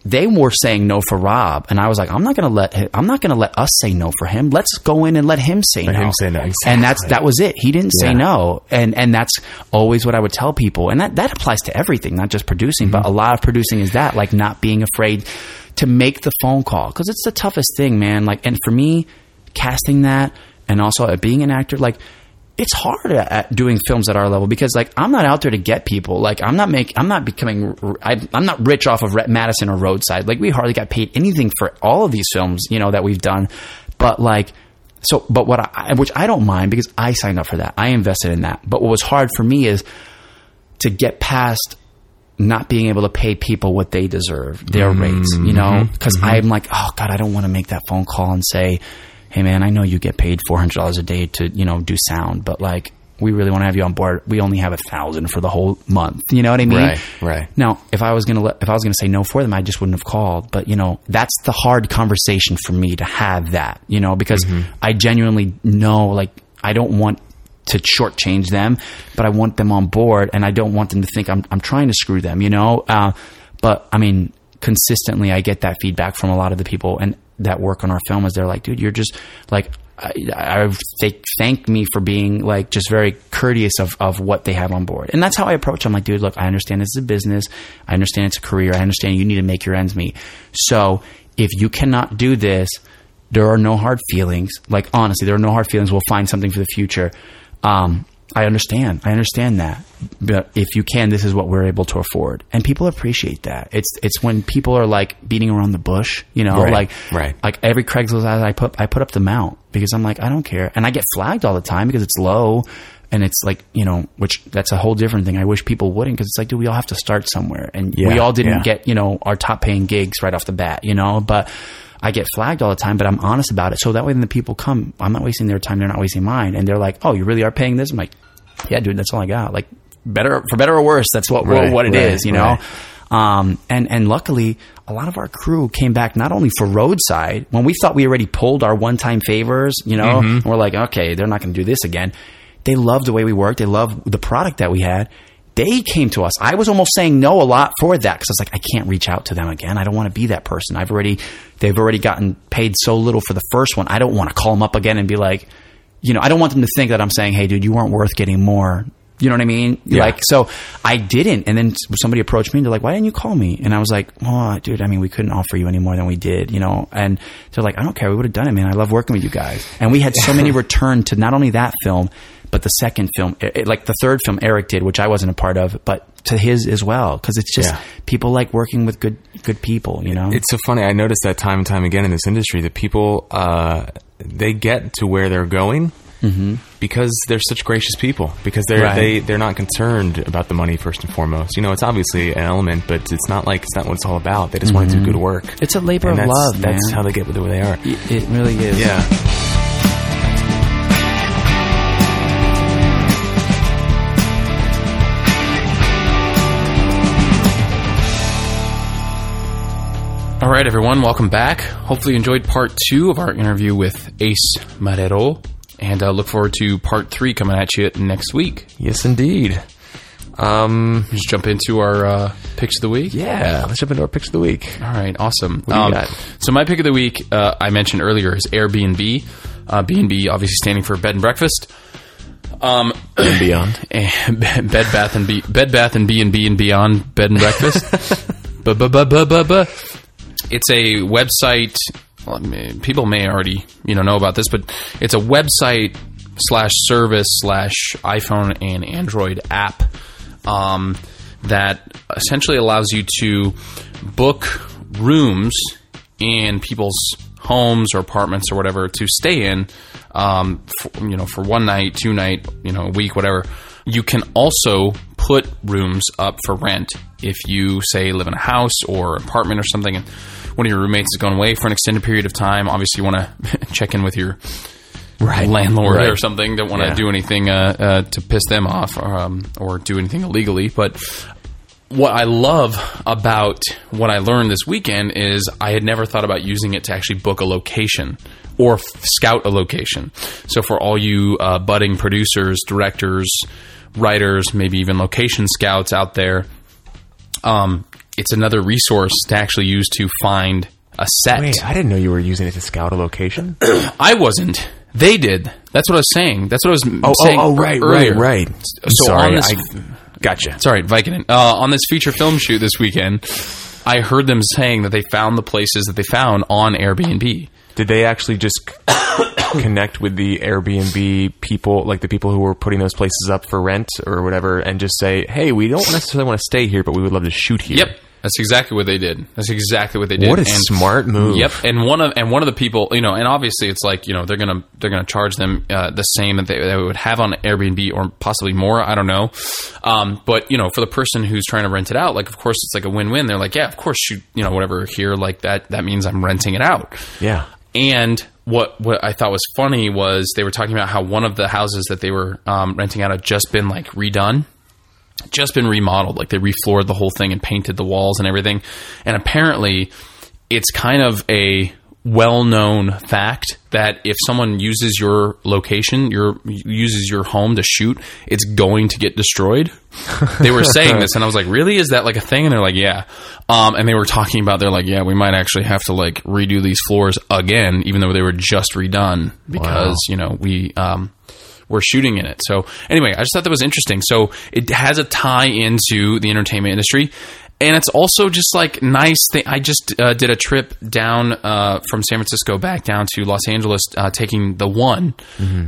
Speaker 4: They were saying no for Rob, and I was like, I'm not going to let him, I'm not going to let us say no for him. Let's go in and let him say no.
Speaker 1: him say no,
Speaker 4: And that's
Speaker 1: exactly.
Speaker 4: that was it. He didn't say no, and and that's always what I would tell people, and that that applies to everything, not just producing, but mm-hmm. a lot of producing is that like not being afraid to make the phone call because it's the toughest thing, man. Like, and for me, casting that, and also being an actor, like it's hard at, doing films at our level because like I'm not out there to get people. Like I'm not make I'm not becoming I, I'm not rich off of Madison or Roadside. Like we hardly got paid anything for all of these films, you know, that we've done. But like so, but what I which I don't mind because I signed up for that. I invested in that. But what was hard for me is to get past not being able to pay people what they deserve, their rates, you know, mm-hmm. because mm-hmm. I'm like, oh God, I don't want to make that phone call and say, hey man, I know you get paid four hundred dollars a day to you know do sound, but like we really want to have you on board. We only have a thousand for the whole month. You know what I mean?
Speaker 1: Right, right.
Speaker 4: Now, if I was gonna let, if I was gonna say no for them, I just wouldn't have called. But you know, that's the hard conversation for me to have that. You know, because I genuinely know, like, I don't want to shortchange them, but I want them on board, and I don't want them to think I'm I'm trying to screw them. You know, uh, but I mean, consistently, I get that feedback from a lot of the people and that work on our film. Is they're like, dude, you're just like. I, I they thank me for being like just very courteous of, of what they have on board, and that's how I approach. I'm like, dude, look, I understand this is a business. I understand it's a career. I understand you need to make your ends meet. So if you cannot do this, there are no hard feelings. Like honestly, there are no hard feelings. We'll find something for the future. Um, I understand. I understand that. But if you can, this is what we're able to afford, and people appreciate that. It's it's when people are like beating around the bush, you know,
Speaker 1: Right,
Speaker 4: like
Speaker 1: right.
Speaker 4: like every Craigslist ad I put I put up the mount because I'm like I don't care, and I get flagged all the time because it's low. And it's like you know, which that's a whole different thing. I wish people wouldn't because it's like, dude, we all have to start somewhere, and we all didn't
Speaker 1: yeah.
Speaker 4: get you know our top paying gigs right off the bat, you know. But I get flagged all the time, but I'm honest about it. So that way, when the people come, I'm not wasting their time. They're not wasting mine, and they're like, "Oh, you really are paying this?" I'm like, "Yeah, dude, that's all I got." Like, better for better or worse, that's what
Speaker 1: Right,
Speaker 4: what it is,
Speaker 1: right,
Speaker 4: you know.
Speaker 1: right.
Speaker 4: Um, and and luckily, a lot of our crew came back not only for roadside when we thought we already pulled our one time favors, you know,
Speaker 1: Mm-hmm.
Speaker 4: we're like, okay, they're not going to do this again. They loved the way we worked. They loved the product that we had. They came to us. I was almost saying no a lot for that because I was like, I can't reach out to them again. I don't want to be that person. I've already, they've already gotten paid so little for the first one. I don't want to call them up again and be like, you know, I don't want them to think that I'm saying, hey, dude, you weren't worth getting more. You know what I mean?
Speaker 1: Yeah.
Speaker 4: Like, so I didn't. And then somebody approached me and they're like, why didn't you call me? And I was like, oh, dude, I mean, we couldn't offer you any more than we did, you know? And they're like, I don't care. We would have done it, man. I love working with you guys. And we had so many return to not only that film, but the second film, it- it- like the third film Eric did, which I wasn't a part of, but to his as well. Cause it's just
Speaker 1: Yeah.
Speaker 4: people like working with good, good people, you know?
Speaker 1: It's so funny. I noticed that time and time again in this industry that people uh, they get to where they're going mm-hmm. because they're such gracious people. Because they're
Speaker 4: Right.
Speaker 1: they they're not concerned about the money first and foremost. You know, it's obviously an element, but it's not like it's not what it's all about. They just want to do mm-hmm. good work.
Speaker 4: It's a labor
Speaker 1: And
Speaker 4: of
Speaker 1: that's,
Speaker 4: love,
Speaker 1: That's
Speaker 4: man.
Speaker 1: how they get to where they are.
Speaker 4: it, it really is.
Speaker 1: Yeah.
Speaker 2: All right, everyone, welcome back. Hopefully, you enjoyed part two of our interview with Ace Marrero. and uh, look forward to part three coming at you next week.
Speaker 1: Yes, indeed. Um,
Speaker 2: Just jump into our uh, picks of the week.
Speaker 1: yeah, let's jump into our picks of the week.
Speaker 2: All right, awesome. Um,
Speaker 1: got?
Speaker 2: so my pick of the week, uh, I mentioned earlier, is Airbnb. Uh, B&B obviously standing for bed and breakfast. Um,
Speaker 1: And beyond.
Speaker 2: and Bed Bath and B, Bed Bath and B and B and Beyond Bed and Breakfast. Bu- bu- bu- bu- bu. It's a website. Well, I mean, people may already you know know about this, but it's a website slash service slash iPhone and Android app um, that essentially allows you to book rooms in people's homes or apartments or whatever to stay in, um, for, you know, for one night, two night, you know, a week, whatever. You can also put rooms up for rent if you say live in a house or apartment or something, and one of your roommates is going away for an extended period of time. Obviously, you want to check in with your
Speaker 1: Right.
Speaker 2: landlord
Speaker 1: Right.
Speaker 2: or something. Don't want to
Speaker 1: Yeah.
Speaker 2: do anything uh, uh, to piss them off or, um, or do anything illegally. But what I love about what I learned this weekend is I had never thought about using it to actually book a location or f- scout a location. So for all you uh, budding producers, directors, writers, maybe even location scouts out there, um, it's another resource to actually use to find a set.
Speaker 1: Wait, I didn't know you were using it to scout a location.
Speaker 2: I wasn't. They did. That's what I was saying. That's what I was
Speaker 1: oh,
Speaker 2: saying.
Speaker 1: oh, right,
Speaker 2: earlier.
Speaker 1: right, right.
Speaker 2: So
Speaker 1: Sorry,
Speaker 2: on this,
Speaker 1: I, gotcha.
Speaker 2: sorry, Vicodin. Uh, on this feature film shoot this weekend, I heard them saying that they found the places that they found on Airbnb.
Speaker 1: Did they actually just connect with the Airbnb people, like the people who were putting those places up for rent or whatever, and just say, "Hey, we don't necessarily want to stay here, but we would love to shoot here."
Speaker 2: Yep, that's exactly what they did. That's exactly what they did.
Speaker 1: What a
Speaker 2: And-
Speaker 1: smart move.
Speaker 2: Yep, and one of and one of the people, you know, and obviously it's like you know they're gonna they're gonna charge them uh, the same that they, they would have on Airbnb or possibly more. I don't know, um, but you know, for the person who's trying to rent it out, like of course it's like a win win. They're like, yeah, of course shoot, you know, whatever here, like that that means I'm renting it out.
Speaker 1: Yeah.
Speaker 2: And what what I thought was funny was they were talking about how one of the houses that they were um, renting out had just been like redone, just been remodeled. Like they refloored the whole thing and painted the walls and everything. And apparently, it's kind of a well known fact that if someone uses your location, your uses your home to shoot, it's going to get destroyed. They were saying this, and I was like, "Really? Is that like a thing?" And they're like, "Yeah." Um, and they were talking about, they're like, "Yeah, we might actually have to like redo these floors again, even though they were just redone because you know we." Um, we're shooting in it. So anyway, I just thought that was interesting. So it has a tie into the entertainment industry. And it's also just like nice thing. I just uh, did a trip down uh, from San Francisco back down to Los Angeles, uh, taking the one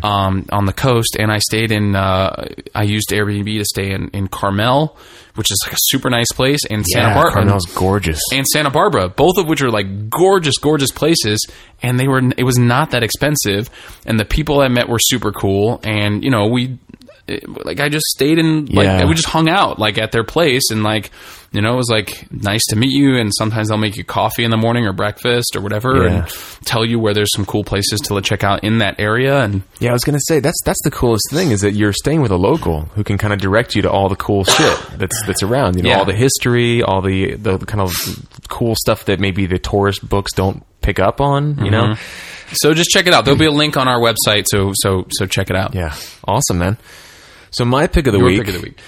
Speaker 2: um, on the coast, and I stayed in. Uh, I used Airbnb to stay in, in Carmel, which is like a super nice place, and Santa
Speaker 1: yeah,
Speaker 2: Barbara
Speaker 1: Carmel's gorgeous.
Speaker 2: and Santa Barbara, both of which are like gorgeous, gorgeous places, and they were. It was not that expensive, and the people I met were super cool, and you know we. It- Like I just stayed in, like
Speaker 1: Yeah.
Speaker 2: we just hung out, like at their place, and like you know it was like nice to meet you. And sometimes they'll make you coffee in the morning or breakfast or whatever,
Speaker 1: Yeah.
Speaker 2: and tell you where there's some cool places to check out in that area. And
Speaker 1: Yeah, I was gonna say that's that's the coolest thing is that you're staying with a local who can kind of direct you to all the cool shit that's that's around. You know,
Speaker 2: Yeah.
Speaker 1: all the history, all the the kind of cool stuff that maybe the tourist books don't pick up on. You know, mm-hmm.
Speaker 2: so just check it out. There'll be a link on our website, so so so check it out.
Speaker 1: yeah, awesome, man. So my pick of the
Speaker 2: Your
Speaker 1: week.
Speaker 2: pick of the week.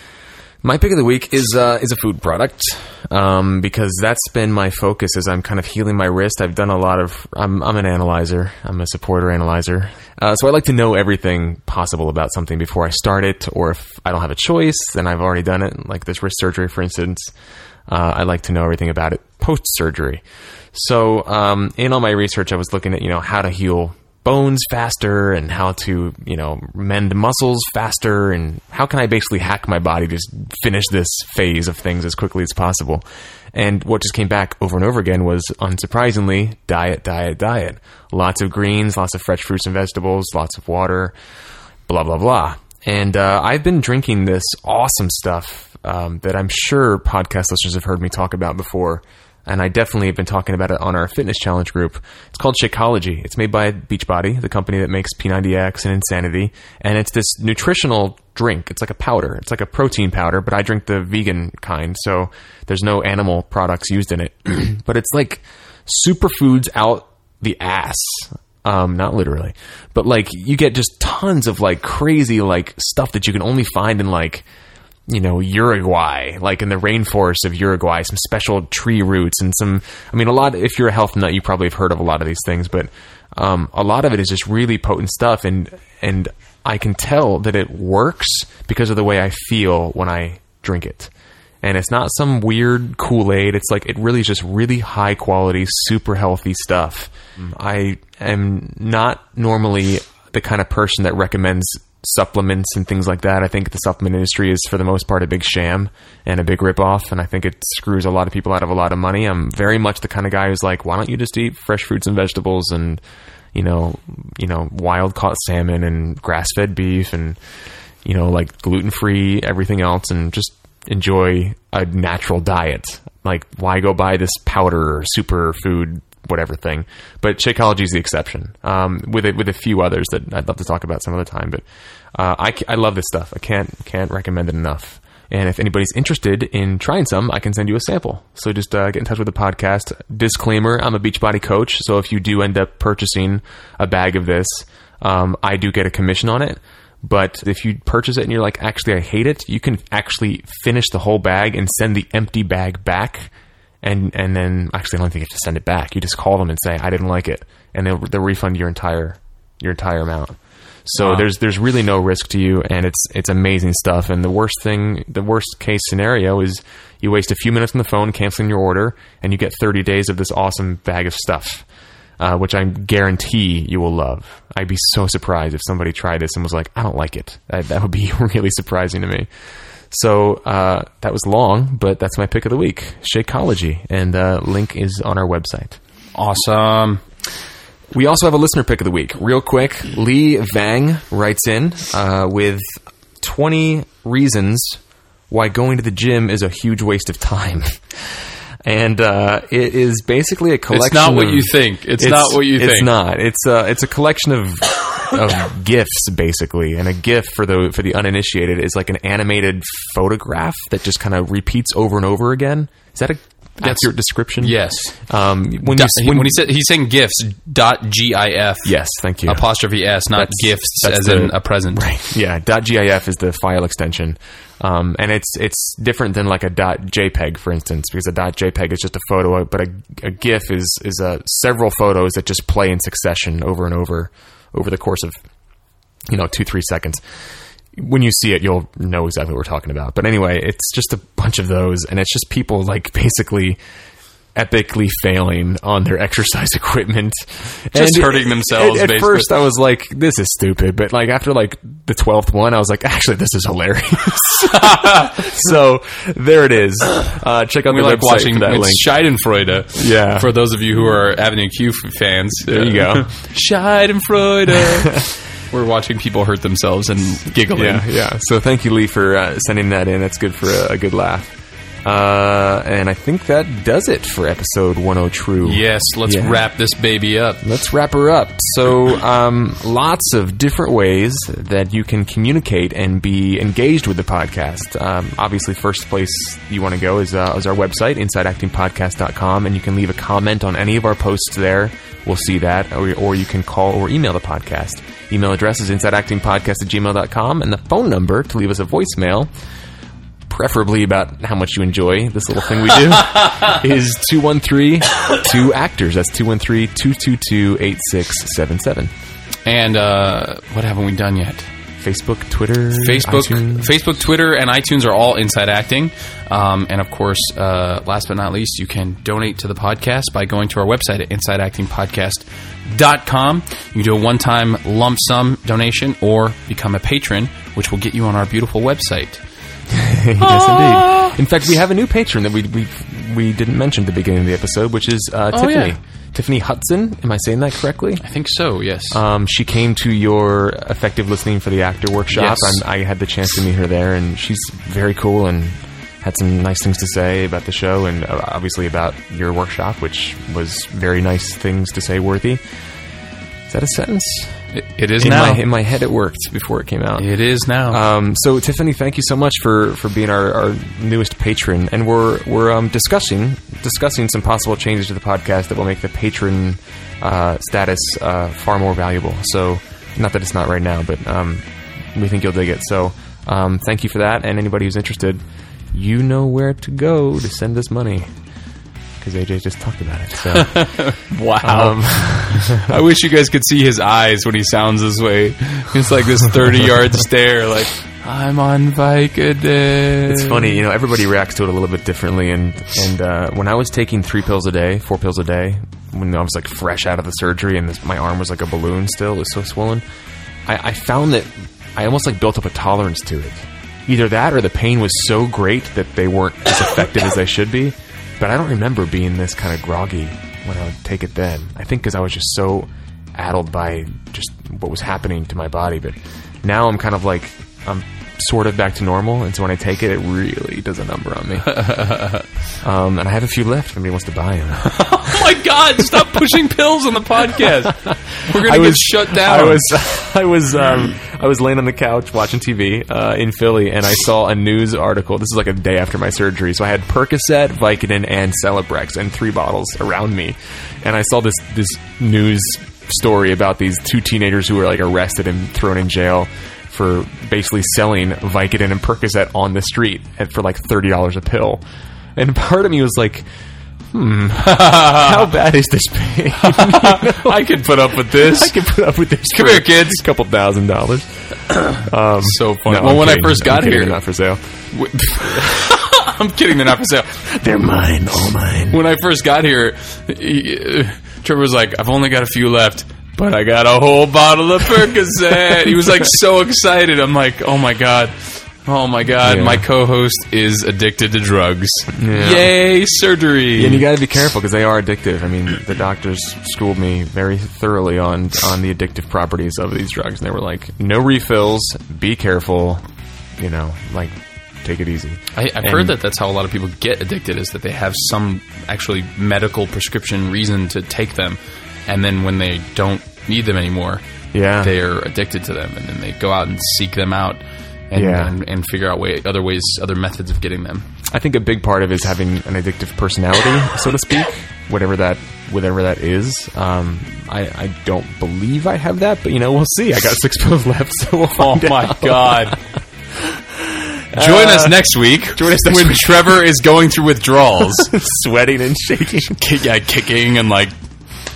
Speaker 1: My pick of the week is uh, is a food product um, because that's been my focus as I'm kind of healing my wrist. I've done a lot of. I'm, I'm an analyzer. I'm a supporter analyzer. Uh, so I like to know everything possible about something before I start it, or if I don't have a choice, then I've already done it. Like this wrist surgery, for instance, uh, I like to know everything about it post surgery. So um, in all my research, I was looking at you know how to heal bones faster and how to you know mend muscles faster and how can I basically hack my body to just finish this phase of things as quickly as possible. And what just came back over and over again was unsurprisingly diet, diet, diet. Lots of greens, lots of fresh fruits and vegetables, lots of water, blah blah blah. And uh, I've been drinking this awesome stuff um, that I'm sure podcast listeners have heard me talk about before, and I definitely have been talking about it on our fitness challenge group. It's called Shakeology. It's made by Beachbody, the company that makes P90X and Insanity, and it's this nutritional drink. It's like a powder. It's like a protein powder, but I drink the vegan kind, so there's no animal products used in it. but it's like superfoods out the ass Um, not literally, but like you get just tons of like crazy like stuff that you can only find in like you know Uruguay, like in the rainforest of Uruguay, some special tree roots and some. I mean, a lot. If you're a health nut, you probably have heard of a lot of these things, but um, a lot of it is just really potent stuff, and and I can tell that it works because of the way I feel when I drink it. And it's not some weird Kool Aid. It's like it really is just really high quality, super healthy stuff. I am not normally the kind of person that recommends supplements and things like that. I think the supplement industry is for the most part a big sham and a big ripoff, and I think it screws a lot of people out of a lot of money. I'm very much the kind of guy who's like, why don't you just eat fresh fruits and vegetables and you know, you know, wild caught salmon and grass fed beef and you know, like gluten free everything else, and just enjoy a natural diet. Like, why go buy this powder or superfood whatever thing? But Shakeology is the exception, um, with a, with a few others that I'd love to talk about some other time. But uh, I, I love this stuff. I can't can't recommend it enough. And if anybody's interested in trying some, I can send you a sample. So just uh, get in touch with the podcast. Disclaimer: I'm a Beachbody coach, so if you do end up purchasing a bag of this, um, I do get a commission on it. But if you purchase it and you're like, actually, I hate it, you can actually finish the whole bag and send the empty bag back. And and then actually, I don't think you have to send it back. You just call them and say, I didn't like it, and they'll, they'll refund your entire your entire amount. So
Speaker 2: Wow.
Speaker 1: there's there's really no risk to you, and it's it's amazing stuff. And the worst thing, the worst case scenario is you waste a few minutes on the phone canceling your order, and you get 30 days of this awesome bag of stuff, uh, which I guarantee you will love. I'd be so surprised if somebody tried this and was like, I don't like it. That, that would be really surprising to me. So uh, that was long, but that's my pick of the week, Shakeology, and uh, link is on our website.
Speaker 2: Awesome.
Speaker 1: We also have a listener pick of the week. Real quick, Lee Vang writes in uh, with 20 reasons why going to the gym is a huge waste of time. And uh, it is basically a collection.
Speaker 2: It's not what
Speaker 1: of-
Speaker 2: you think. It's, not what you
Speaker 1: it's
Speaker 2: think.
Speaker 1: not. It's uh, it's a collection of of gifs basically, and a GIF for the for the uninitiated is like an animated photograph that just kind of repeats over and over again. Is that a accurate description?
Speaker 2: Yes.
Speaker 1: Um, when you
Speaker 2: he-
Speaker 1: when,
Speaker 2: when he said he's saying gifts dot gif
Speaker 1: yes, thank you.
Speaker 2: apostrophe s not
Speaker 1: That's-
Speaker 2: gifts
Speaker 1: that's
Speaker 2: as
Speaker 1: the-
Speaker 2: in a present Right.
Speaker 1: yeah Dot .gif is the file extension um, and it's it's different than like a dot .jpeg for instance because a dot .jpeg is just a photo but a, a gif is is uh, several photos that just play in succession over and over over the course of you know two three seconds. When you see it you'll know exactly what we're talking about. But anyway it's just a bunch of those and it's just people like basically epically failing on their exercise equipment
Speaker 2: Just
Speaker 1: And
Speaker 2: hurting themselves,
Speaker 1: at, at first i was like this is stupid but like after like the 12th one i was like actually this is hilarious so there it is uh, check out
Speaker 2: we
Speaker 1: the
Speaker 2: like
Speaker 1: website
Speaker 2: watching
Speaker 1: for that link
Speaker 2: Schadenfreude.
Speaker 1: Yeah.
Speaker 2: For those of you who are Avenue Q fans,
Speaker 1: There you go.
Speaker 2: Schadenfreude. We're watching people hurt themselves and giggling.
Speaker 1: Yeah, yeah. So thank you, Lee, for uh, sending that in. That's good for a, a good laugh. Uh, and I think that does it for episode 10 True.
Speaker 2: Yes, let's
Speaker 1: Yeah.
Speaker 2: wrap this baby up.
Speaker 1: Let's wrap her up. So, um, lots of different ways that you can communicate and be engaged with the podcast. Um, obviously, first place you want to go is, uh, is our website, insideactingpodcast.com, and you can leave a comment on any of our posts there. We'll see that. Or, or you can call or email the podcast. Email address is insideactingpodcast at gmail.com, and the phone number to leave us a voicemail preferably about how much you enjoy this little thing we do, is 213 2 actors. That's 213 222 8677.
Speaker 2: And uh, what haven't we done yet?
Speaker 1: Facebook, Twitter,
Speaker 2: Facebook,
Speaker 1: iTunes.
Speaker 2: Facebook, Twitter, and iTunes are all Inside Acting. Um, and of course, uh, last but not least, you can donate to the podcast by going to our website at InsideActingPodcast.com. You can do a one-time lump sum donation or become a patron, which will get you on our beautiful website.
Speaker 1: yes, indeed. In fact, we have a new patron that we we we didn't mention at the beginning of the episode, which is uh,
Speaker 2: Oh,
Speaker 1: Tiffany.
Speaker 2: yeah.
Speaker 1: Tiffany Hudson. Am I saying that correctly?
Speaker 2: I think so. Yes.
Speaker 1: Um, she came to your effective listening for the actor workshop,
Speaker 2: Yes.
Speaker 1: I had the chance to meet her there, and she's very cool and had some nice things to say about the show and uh, obviously about your workshop, which was very nice things to say, worthy. Is that a sentence?
Speaker 2: It, it is
Speaker 1: In
Speaker 2: now.
Speaker 1: my in my head, it worked before it came out.
Speaker 2: it is now.
Speaker 1: Um, so Tiffany, thank you so much for, for being our, our newest patron, and we're we're um, discussing discussing some possible changes to the podcast that will make the patron uh, status uh, far more valuable. So, not that it's not right now, but um, we think you'll dig it. So, um, thank you for that, and anybody who's interested, you know where to go to send us money because AJ just talked about it. So,
Speaker 2: wow.
Speaker 1: um,
Speaker 2: I wish you guys could see his eyes when he sounds this way. It's like this 30 yard stare, like, I'm on Vicodin.
Speaker 1: It's funny, you know, everybody reacts to it a little bit differently. And and uh, when I was taking three pills a day, four pills a day, when I was like fresh out of the surgery and this, my arm was like a balloon still, it was so swollen. I, I found that I almost like built up a tolerance to it. Either that or the pain was so great that they weren't as effective as they should be. But I don't remember being this kind of groggy when I would take it then. I think because I was just so addled by just what was happening to my body. But now I'm kind of like I'm sort of back to normal, and so when I take it, it really does a number on me. um, and I have a few left. If anybody wants to buy them.
Speaker 2: oh my God, stop pushing pills on the podcast. We're going to get shut down.
Speaker 1: I was, I was, um, I was laying on the couch watching TV uh, in Philly, and I saw a news article. This is like a day after my surgery, so I had Percocet, Vicodin, and Celebrex, and three bottles around me, and I saw this this news story about these two teenagers who were like arrested and thrown in jail for basically selling Vicodin and Percocet on the street for like thirty dollars a pill. And part of me was like, hmm, how bad is this pain?
Speaker 2: I could put up with this.
Speaker 1: I can put up with this.
Speaker 2: Come here, kids.
Speaker 1: A couple thousand dollars.
Speaker 2: so funny.
Speaker 1: No,
Speaker 2: well,
Speaker 1: I'm
Speaker 2: when I
Speaker 1: kidding.
Speaker 2: first
Speaker 1: I'm
Speaker 2: got
Speaker 1: kidding.
Speaker 2: here,
Speaker 1: they're not for sale.
Speaker 2: I'm kidding, they're not for sale.
Speaker 1: They're mine, all mine.
Speaker 2: When I first got here, Trevor was like, I've only got a few left. But I got a whole bottle of Percocet. he was like so excited. I'm like, oh my god, oh my god,
Speaker 1: Yeah.
Speaker 2: my co-host is addicted to drugs.
Speaker 1: Yeah.
Speaker 2: Yay, surgery!
Speaker 1: And you got to be careful because they are addictive. I mean, the doctors schooled me very thoroughly on on the addictive properties of these drugs, and they were like, "No refills. Be careful. You know, like take it easy."
Speaker 2: I, I've
Speaker 1: And-
Speaker 2: heard that that's how a lot of people get addicted is that they have some actually medical prescription reason to take them, and then when they don't need them anymore,
Speaker 1: Yeah,
Speaker 2: they are addicted to them, and then they go out and seek them out, and
Speaker 1: Yeah.
Speaker 2: and, and figure out way, other ways, other methods of getting them.
Speaker 1: I think a big part of it is having an addictive personality, so to speak, whatever that whatever that is. Um, I, I don't believe I have that, but you know, we'll see. I got six pills left, so we'll
Speaker 2: Oh my
Speaker 1: out.
Speaker 2: god. Join us next week. Join
Speaker 1: us next
Speaker 2: when
Speaker 1: week.
Speaker 2: Trevor is going through withdrawals,
Speaker 1: sweating and shaking.
Speaker 2: Kick- yeah, kicking and like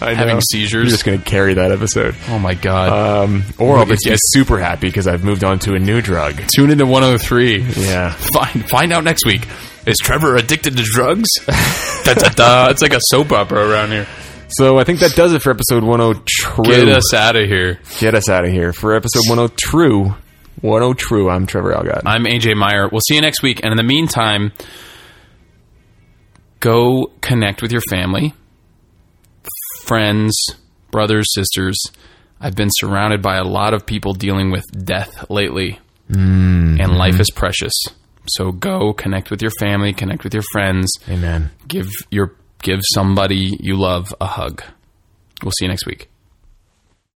Speaker 1: I
Speaker 2: having
Speaker 1: know.
Speaker 2: seizures.
Speaker 1: You're just going to carry that episode.
Speaker 2: oh my god.
Speaker 1: Um, or I'll be
Speaker 2: at
Speaker 1: super happy because I've moved on to a new drug.
Speaker 2: Tune into 103.
Speaker 1: Yeah.
Speaker 2: Find find out next week. Is Trevor addicted to drugs? da, da, da. It's like a soap opera around here.
Speaker 1: So I think that does it for episode 10 true.
Speaker 2: Get us out of here.
Speaker 1: Get us out of here. For episode 10 true, 10 true, I'm Trevor Algatt.
Speaker 2: I'm AJ Meyer. We'll see you next week. And in the meantime, go connect with your family, friends, brothers, sisters. I've been surrounded by a lot of people dealing with death lately, mm-hmm. and life is precious. So go connect with your family, connect with your friends,
Speaker 1: Amen.
Speaker 2: give your give somebody you love a hug. We'll see you next week.